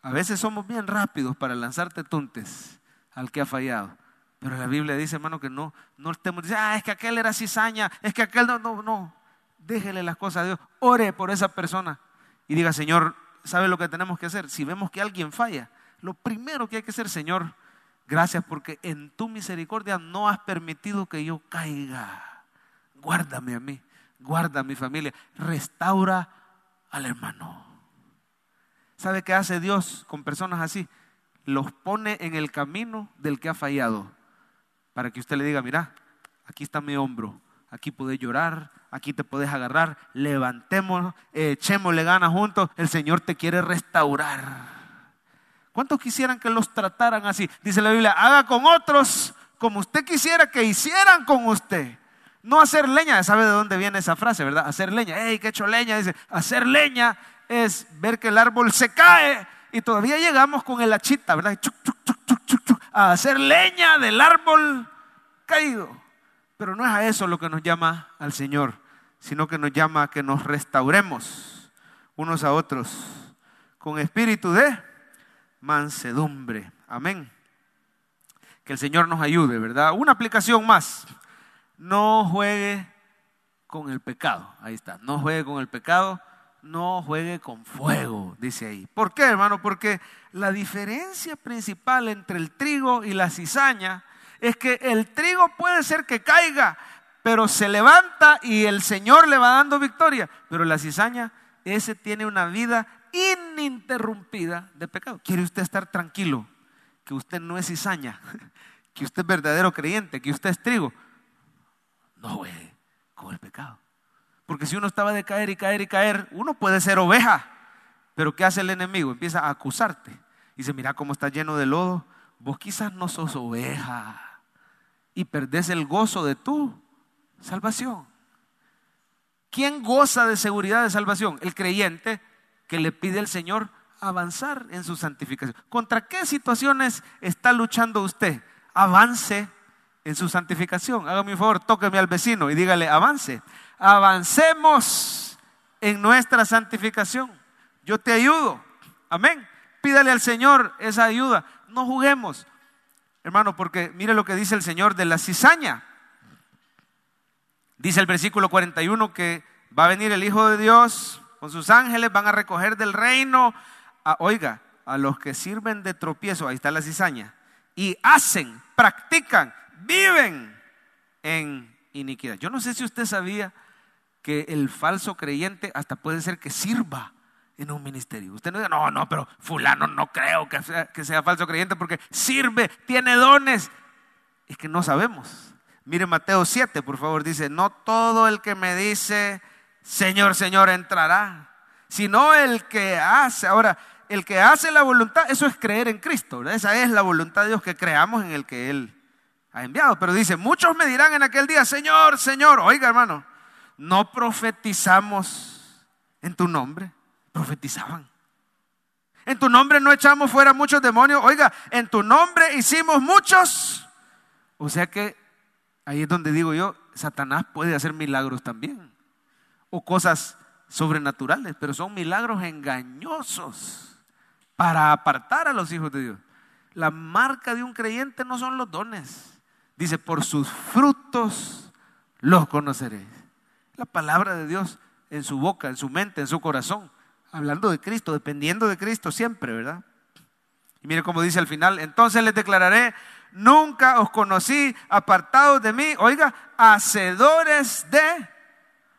A veces somos bien rápidos para lanzar tetuntes al que ha fallado. Pero la Biblia dice, hermano, que no, no estemos diciendo, ah, es que aquel era cizaña, es que aquel no, no, no. Déjele las cosas a Dios. Ore por esa persona y diga, Señor, ¿sabe lo que tenemos que hacer? Si vemos que alguien falla, lo primero que hay que hacer, Señor, gracias porque en tu misericordia no has permitido que yo caiga. Guárdame a mí, guarda a mi familia, restaura al hermano. ¿Sabe qué hace Dios con personas así? Los pone en el camino del que ha fallado para que usted le diga, mira, aquí está mi hombro, aquí puedes llorar, aquí te puedes agarrar, levantémonos, echémosle ganas juntos, el Señor te quiere restaurar. ¿Cuántos quisieran que los trataran así? Dice la Biblia, haga con otros como usted quisiera que hicieran con usted. No hacer leña, ¿sabe de dónde viene esa frase, verdad? Hacer leña, ¡Ey, qué hecho leña! Dice, hacer leña es ver que el árbol se cae y todavía llegamos con el hachita, ¿verdad? a hacer leña del árbol caído. Pero no es a eso lo que nos llama al Señor, sino que nos llama a que nos restauremos unos a otros con espíritu de mansedumbre. Amén. Que el Señor nos ayude, ¿verdad? Una aplicación más. No juegue con el pecado. Ahí está. No juegue con el pecado no juegue con fuego, dice ahí. ¿Por qué, hermano? Porque la diferencia principal entre el trigo y la cizaña es que el trigo puede ser que caiga, pero se levanta y el Señor le va dando victoria. Pero la cizaña, ese tiene una vida ininterrumpida de pecado. ¿Quiere usted estar tranquilo? Que usted no es cizaña, que usted es verdadero creyente, que usted es trigo. No juegue con el pecado. Porque si uno estaba de caer y caer y caer, uno puede ser oveja. Pero ¿qué hace el enemigo? Empieza a acusarte. Dice, mira cómo está lleno de lodo. Vos quizás no sos oveja. Y perdés el gozo de tu salvación. ¿Quién goza de seguridad de salvación? El creyente que le pide al Señor avanzar en su santificación. ¿Contra qué situaciones está luchando usted? Avance en su santificación. Hágame un favor, tóqueme al vecino y dígale, avance avancemos en nuestra santificación. Yo te ayudo. Amén. Pídale al Señor esa ayuda. No juguemos, hermano, porque mire lo que dice el Señor de la cizaña. Dice el versículo 41 que va a venir el Hijo de Dios con sus ángeles, van a recoger del reino, oiga, a los que sirven de tropiezo, ahí está la cizaña, y hacen, practican, viven en iniquidad. Yo no sé si usted sabía que el falso creyente hasta puede ser que sirva en un ministerio. Usted no dice, no, no, pero fulano no creo que sea, que sea falso creyente porque sirve, tiene dones. Es que no sabemos. Mire Mateo 7, por favor, dice, no todo el que me dice, Señor, Señor, entrará, sino el que hace. Ahora, el que hace la voluntad, eso es creer en Cristo, esa es la voluntad de Dios que creamos en el que Él ha enviado. Pero dice, muchos me dirán en aquel día, Señor, Señor, oiga hermano, no profetizamos en tu nombre. Profetizaban. En tu nombre no echamos fuera muchos demonios. Oiga, en tu nombre hicimos muchos. O sea que ahí es donde digo yo, Satanás puede hacer milagros también. O cosas sobrenaturales, pero son milagros engañosos para apartar a los hijos de Dios. La marca de un creyente no son los dones. Dice, por sus frutos los conoceréis la palabra de Dios en su boca, en su mente, en su corazón, hablando de Cristo, dependiendo de Cristo siempre, ¿verdad? Y mire cómo dice al final, entonces les declararé, nunca os conocí apartados de mí, oiga, hacedores de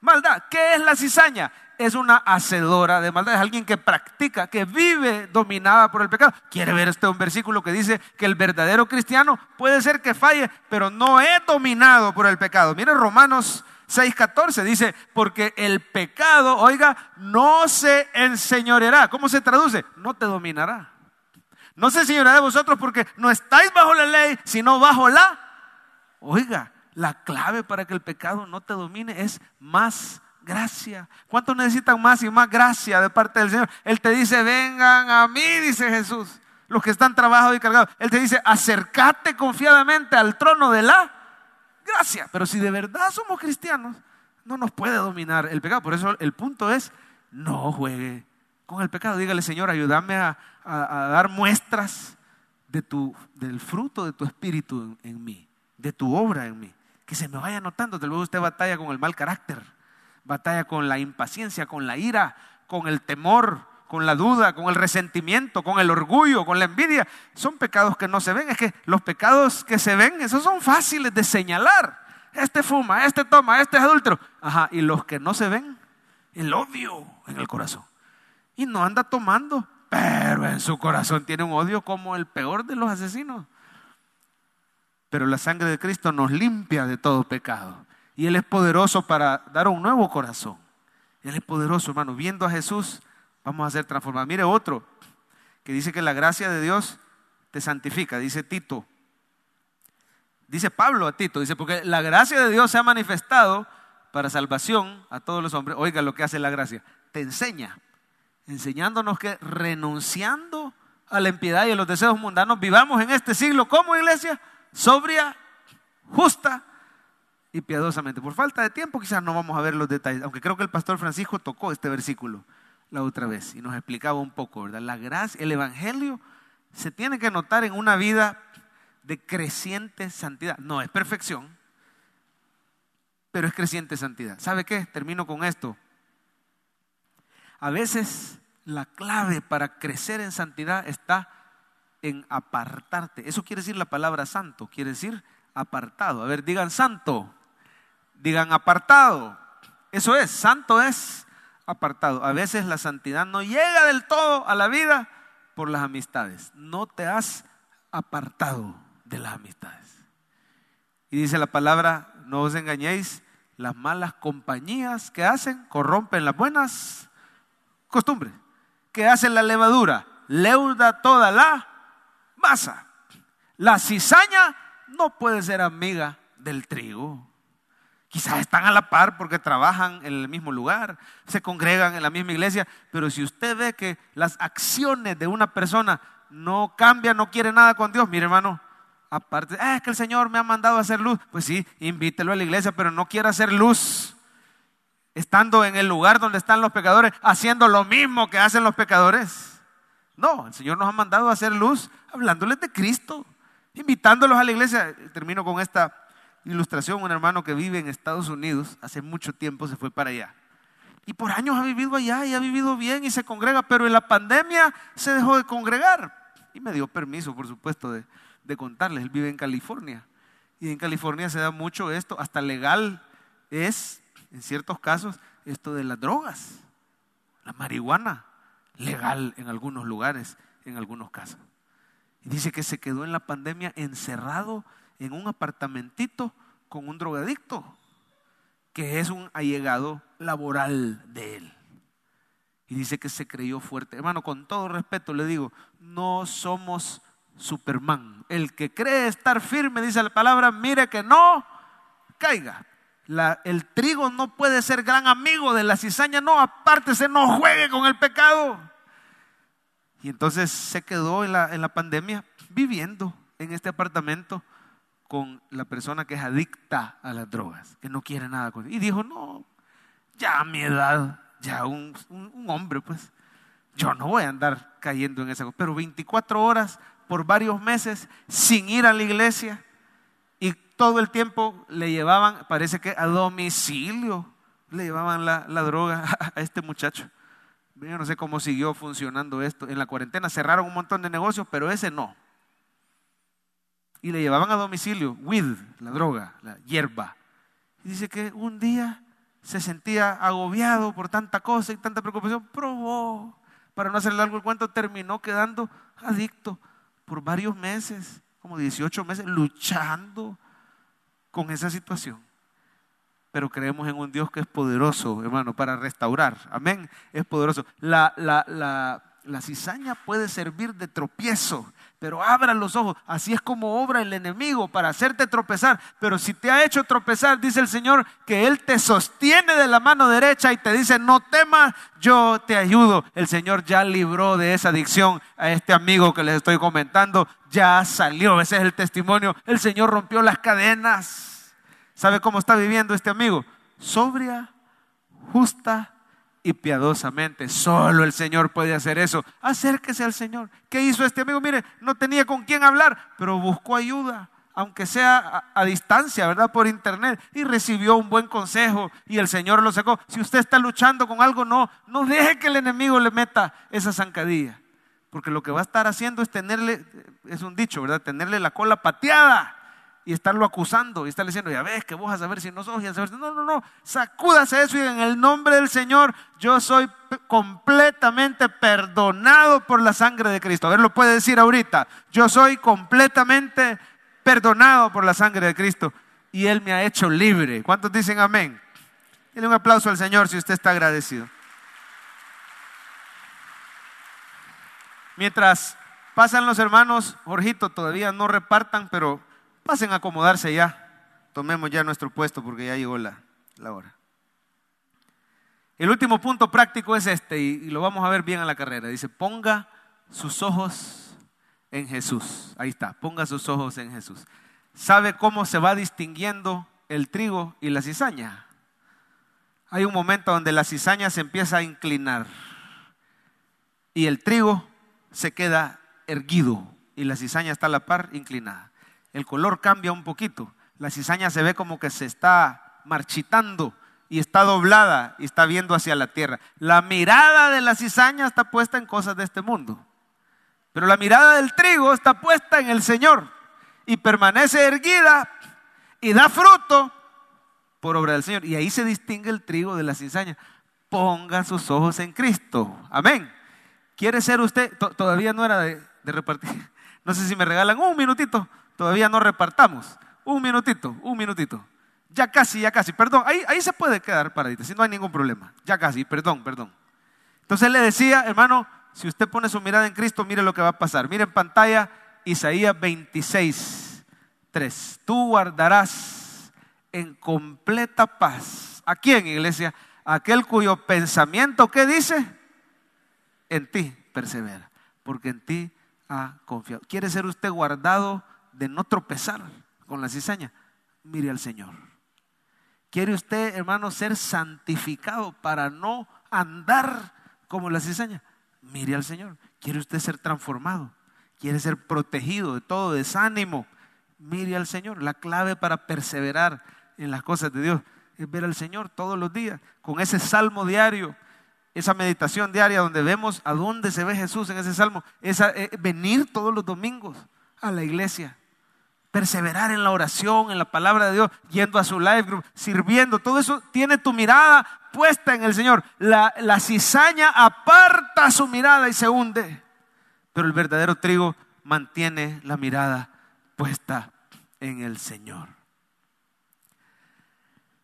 maldad. ¿Qué es la cizaña? Es una hacedora de maldad, es alguien que practica, que vive dominada por el pecado. ¿Quiere ver este un versículo que dice que el verdadero cristiano puede ser que falle, pero no es dominado por el pecado? Mire Romanos 6.14 dice, porque el pecado, oiga, no se enseñoreará. ¿Cómo se traduce? No te dominará. No se enseñoreará de vosotros porque no estáis bajo la ley, sino bajo la, oiga, La clave para que el pecado no te domine es más gracia. ¿Cuántos necesitan más y más gracia de parte del Señor? Él te dice, vengan a mí, dice Jesús, los que están trabajados y cargados. Él te dice, acércate confiadamente al trono de la gracia. Pero si de verdad somos cristianos, no nos puede dominar el pecado. Por eso el punto es, no juegue con el pecado. Dígale, Señor, ayúdame a, dar muestras de tu, del fruto de tu espíritu en, mí, de tu obra en mí. Que se me vaya notando. Tal vez usted batalla con el mal carácter, batalla con la impaciencia, con la ira, con el temor, con la duda, con el resentimiento, con el orgullo, con la envidia. Son pecados que no se ven. Es que los pecados que se ven, esos son fáciles de señalar. Este fuma, este toma, este es adúltero. Ajá, y los que no se ven, el odio en el corazón. Y no anda tomando, pero en su corazón tiene un odio como el peor de los asesinos. Pero la sangre de Cristo nos limpia de todo pecado. Y Él es poderoso para dar un nuevo corazón. Él es poderoso, hermano. Viendo a Jesús, vamos a ser transformados. Mire otro que dice que la gracia de Dios te santifica. Dice Tito. Dice Pablo a Tito. Dice, porque la gracia de Dios se ha manifestado para salvación a todos los hombres. Oiga lo que hace la gracia. Te enseña. Enseñándonos que renunciando a la impiedad y a los deseos mundanos, vivamos en este siglo como iglesia, sobria, justa y piadosamente. Por falta de tiempo quizás no vamos a ver los detalles, aunque creo que el pastor Francisco tocó este versículo la otra vez y nos explicaba un poco, ¿verdad? La gracia, el evangelio se tiene que notar en una vida de creciente santidad. No es perfección, pero es creciente santidad. ¿Sabe qué? Termino con esto. A veces la clave para crecer en santidad está en apartarte. Eso quiere decir la palabra santo, quiere decir apartado. A ver, digan santo, digan apartado. Eso es, santo es apartado. A veces la santidad no llega del todo a la vida por las amistades. No te has apartado de las amistades. Y dice la palabra, no os engañéis, las malas compañías que hacen corrompen las buenas costumbres. Que hacen la levadura, leuda toda la masa. La cizaña no puede ser amiga del trigo. Quizás están a la par porque trabajan en el mismo lugar, se congregan en la misma iglesia, pero si usted ve que las acciones de una persona no cambian, no quiere nada con Dios, mire hermano, aparte, ah, es que el Señor me ha mandado a hacer luz, pues sí, invítelo a la iglesia, pero no quiere hacer luz estando en el lugar donde están los pecadores, haciendo lo mismo que hacen los pecadores. No, el Señor nos ha mandado a hacer luz hablándoles de Cristo, invitándolos a la iglesia. Termino con esta ilustración, un hermano que vive en Estados Unidos, hace mucho tiempo se fue para allá. Y por años ha vivido allá y ha vivido bien y se congrega, pero en la pandemia se dejó de congregar. Y me dio permiso, por supuesto, de, contarles. Él vive en California. Y en California se da mucho esto, hasta legal es, en ciertos casos, esto de las drogas. La marihuana, legal en algunos lugares, en algunos casos. Y dice que se quedó en la pandemia encerrado en un apartamentito con un drogadicto, que es un allegado laboral de él. Y dice que se creyó fuerte. Hermano, con todo respeto le digo, no somos Superman. El que cree estar firme, dice la palabra, mire que no caiga. el trigo no puede ser gran amigo de la cizaña, no, apártese, no juegue con el pecado. Y entonces se quedó en la, en la pandemia viviendo en este apartamento con la persona que es adicta a las drogas, que no quiere nada con Y dijo, no, ya a mi edad, ya un, hombre, pues, yo no voy a andar cayendo en esa cosa. Pero 24 horas por varios meses sin ir a la iglesia y todo el tiempo le llevaban, parece que a domicilio, le llevaban la, la droga a este muchacho. Yo no sé cómo siguió funcionando esto. En la cuarentena cerraron un montón de negocios, pero ese no y le llevaban a domicilio, weed, la droga, la hierba. Y dice que un día se sentía agobiado por tanta cosa y tanta preocupación, probó, para no hacerle largo el cuento, terminó quedando adicto por varios meses, como 18 meses, luchando con esa situación. Pero creemos en un Dios que es poderoso, hermano, para restaurar. Amén. Es poderoso. La, la, la, la cizaña puede servir de tropiezo pero abra los ojos. Así es como obra el enemigo para hacerte tropezar. Pero si te ha hecho tropezar, dice el Señor, que Él te sostiene de la mano derecha y te dice, no temas, yo te ayudo. El Señor ya libró de esa adicción a este amigo que les estoy comentando. Ya salió, ese es el testimonio. El Señor rompió las cadenas. ¿Sabe cómo está viviendo este amigo? Sobria, justa y piadosamente. Solo el Señor puede hacer eso. Acérquese al Señor. ¿Qué hizo este amigo? Mire, no tenía con quién hablar, pero buscó ayuda, aunque sea a, distancia, ¿verdad? Por internet. Y recibió un buen consejo y el Señor lo sacó. Si usted está luchando con algo, no, no deje que el enemigo le meta esa zancadilla. Porque lo que va a estar haciendo es tenerle, es un dicho, ¿verdad? Tenerle la cola pateada y estarlo acusando y estarle diciendo, ya ves que vos a ver si no sos, ya sabes. No, no, no, sacúdase eso y en el nombre del Señor yo soy completamente perdonado por la sangre de Cristo. A ver, lo puede decir ahorita. Yo soy completamente perdonado por la sangre de Cristo y Él me ha hecho libre. ¿Cuántos dicen amén? Dile un aplauso al Señor si usted está agradecido. Mientras pasan los hermanos, Jorgito, todavía no repartan, pero Pasen a acomodarse ya. Tomemos ya nuestro puesto porque ya llegó la, hora. El último punto práctico es este y, lo vamos a ver bien a la carrera. Dice, ponga sus ojos en Jesús. Ahí está, ponga sus ojos en Jesús. ¿Sabe cómo se va distinguiendo el trigo y la cizaña? Hay un momento donde la cizaña se empieza a inclinar y el trigo se queda erguido y la cizaña está a la par inclinada el color cambia un poquito. La cizaña se ve como que se está marchitando y está doblada y está viendo hacia la tierra. La mirada de la cizaña está puesta en cosas de este mundo. Pero la mirada del trigo está puesta en el Señor y permanece erguida y da fruto por obra del Señor. Y ahí se distingue el trigo de la cizaña. Ponga sus ojos en Cristo. Amén. ¿Quiere ser usted? Todavía no era de, de repartir. No sé si me regalan un minutito Todavía no repartamos. Un minutito, un minutito. Ya casi, ya casi. Perdón, ahí, ahí se puede quedar paradita, si no hay ningún problema. Ya casi, perdón, perdón. Entonces le decía, hermano, si usted pone su mirada en Cristo, mire lo que va a pasar. Mire en pantalla Isaías 26, 3. Tú guardarás en completa paz. ¿A quién, iglesia? Aquel cuyo pensamiento, ¿qué dice? En ti persevera, porque en ti ha confiado. ¿Quiere ser usted guardado de no tropezar con la cizaña, mire al Señor. ¿Quiere usted, hermano, ser santificado para no andar como la cizaña? Mire al Señor. ¿Quiere usted ser transformado? ¿Quiere ser protegido de todo desánimo? Mire al Señor. La clave para perseverar en las cosas de Dios es ver al Señor todos los días, con ese salmo diario, esa meditación diaria donde vemos a dónde se ve Jesús en ese salmo, esa, eh, venir todos los domingos a la iglesia, perseverar en la oración, en la palabra de Dios, yendo a su live group, sirviendo. Todo eso tiene tu mirada puesta en el Señor. La, la cizaña aparta su mirada y se hunde. Pero el verdadero trigo mantiene la mirada puesta en el Señor.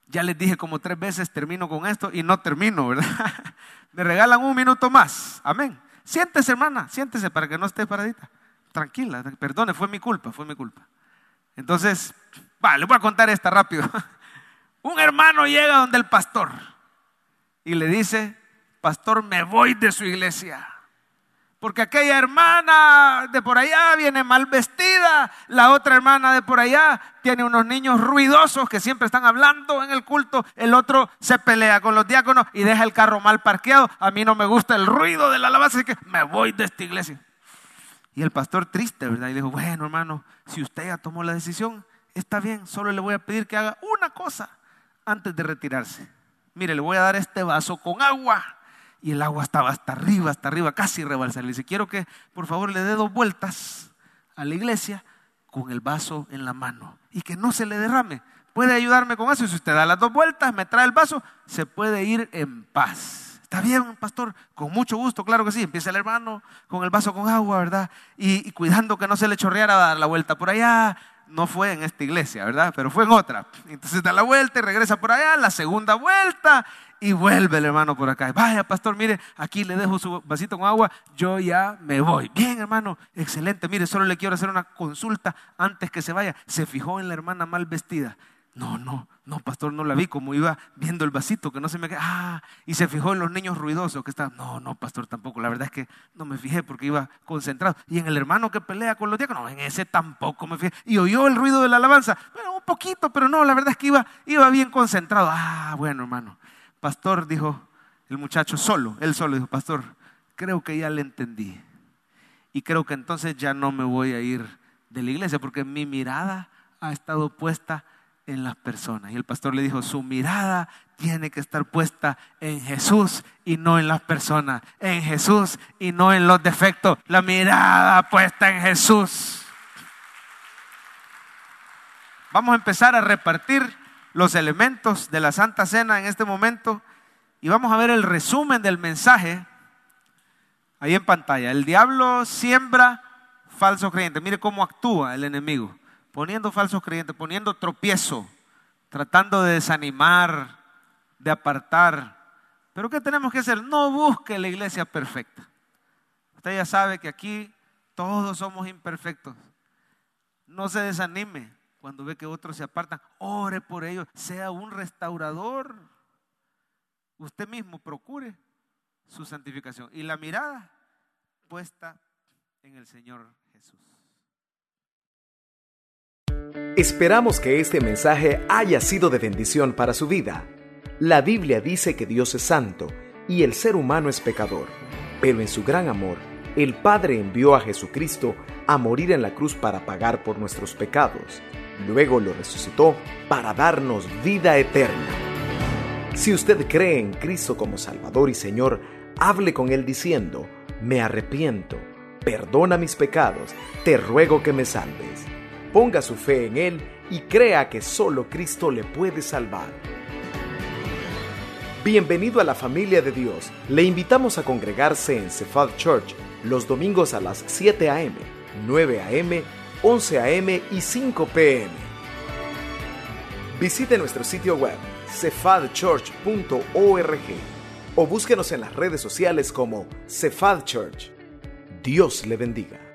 Ya les dije como tres veces, termino con esto y no termino, ¿verdad? Me regalan un minuto más. Amén. Siéntese, hermana, siéntese para que no esté paradita. Tranquila, perdone, fue mi culpa, fue mi culpa. Entonces, va, le voy a contar esta rápido. Un hermano llega donde el pastor y le dice, pastor, me voy de su iglesia. Porque aquella hermana de por allá viene mal vestida, la otra hermana de por allá tiene unos niños ruidosos que siempre están hablando en el culto, el otro se pelea con los diáconos y deja el carro mal parqueado. A mí no me gusta el ruido de la alabanza, así que me voy de esta iglesia. Y el pastor triste, ¿verdad? Y dijo, bueno hermano, si usted ya tomó la decisión, está bien, solo le voy a pedir que haga una cosa antes de retirarse. Mire, le voy a dar este vaso con agua. Y el agua estaba hasta arriba, hasta arriba, casi rebalsar. Le dice, quiero que por favor le dé dos vueltas a la iglesia con el vaso en la mano y que no se le derrame. ¿Puede ayudarme con eso? Si usted da las dos vueltas, me trae el vaso, se puede ir en paz. Está bien, pastor, con mucho gusto, claro que sí. Empieza el hermano con el vaso con agua, ¿verdad? Y, cuidando que no se le chorreara a dar la vuelta por allá, no fue en esta iglesia, ¿verdad? Pero fue en otra. Entonces da la vuelta y regresa por allá, la segunda vuelta y vuelve el hermano por acá. Vaya, pastor, mire, aquí le dejo su vasito con agua, yo ya me voy. Bien, hermano, excelente. Mire, solo le quiero hacer una consulta antes que se vaya. Se fijó en la hermana mal vestida. No, no, no, pastor, no la vi como iba viendo el vasito, que no se me. Ah, y se fijó en los niños ruidosos que estaban. No, no, pastor, tampoco. La verdad es que no me fijé porque iba concentrado. Y en el hermano que pelea con los diáconos, no, en ese tampoco me fijé. Y oyó el ruido de la alabanza. Bueno, un poquito, pero no, la verdad es que iba, iba bien concentrado. Ah, bueno, hermano. Pastor, dijo el muchacho solo, él solo dijo, pastor, creo que ya le entendí. Y creo que entonces ya no me voy a ir de la iglesia porque mi mirada ha estado puesta en las personas. Y el pastor le dijo, su mirada tiene que estar puesta en Jesús y no en las personas, en Jesús y no en los defectos. La mirada puesta en Jesús. Vamos a empezar a repartir los elementos de la Santa Cena en este momento y vamos a ver el resumen del mensaje ahí en pantalla. El diablo siembra falsos creyentes. Mire cómo actúa el enemigo poniendo falsos creyentes, poniendo tropiezo, tratando de desanimar, de apartar. Pero ¿qué tenemos que hacer? No busque la iglesia perfecta. Usted ya sabe que aquí todos somos imperfectos. No se desanime cuando ve que otros se apartan. Ore por ellos. Sea un restaurador. Usted mismo procure su santificación. Y la mirada puesta en el Señor Jesús. Esperamos que este mensaje haya sido de bendición para su vida. La Biblia dice que Dios es santo y el ser humano es pecador, pero en su gran amor, el Padre envió a Jesucristo a morir en la cruz para pagar por nuestros pecados. Luego lo resucitó para darnos vida eterna. Si usted cree en Cristo como Salvador y Señor, hable con Él diciendo, me arrepiento, perdona mis pecados, te ruego que me salves ponga su fe en Él y crea que solo Cristo le puede salvar. Bienvenido a la familia de Dios. Le invitamos a congregarse en Cephal Church los domingos a las 7 a.m., 9 a.m., 11 a.m. y 5 p.m. Visite nuestro sitio web cephadchurch.org o búsquenos en las redes sociales como Cephal Church. Dios le bendiga.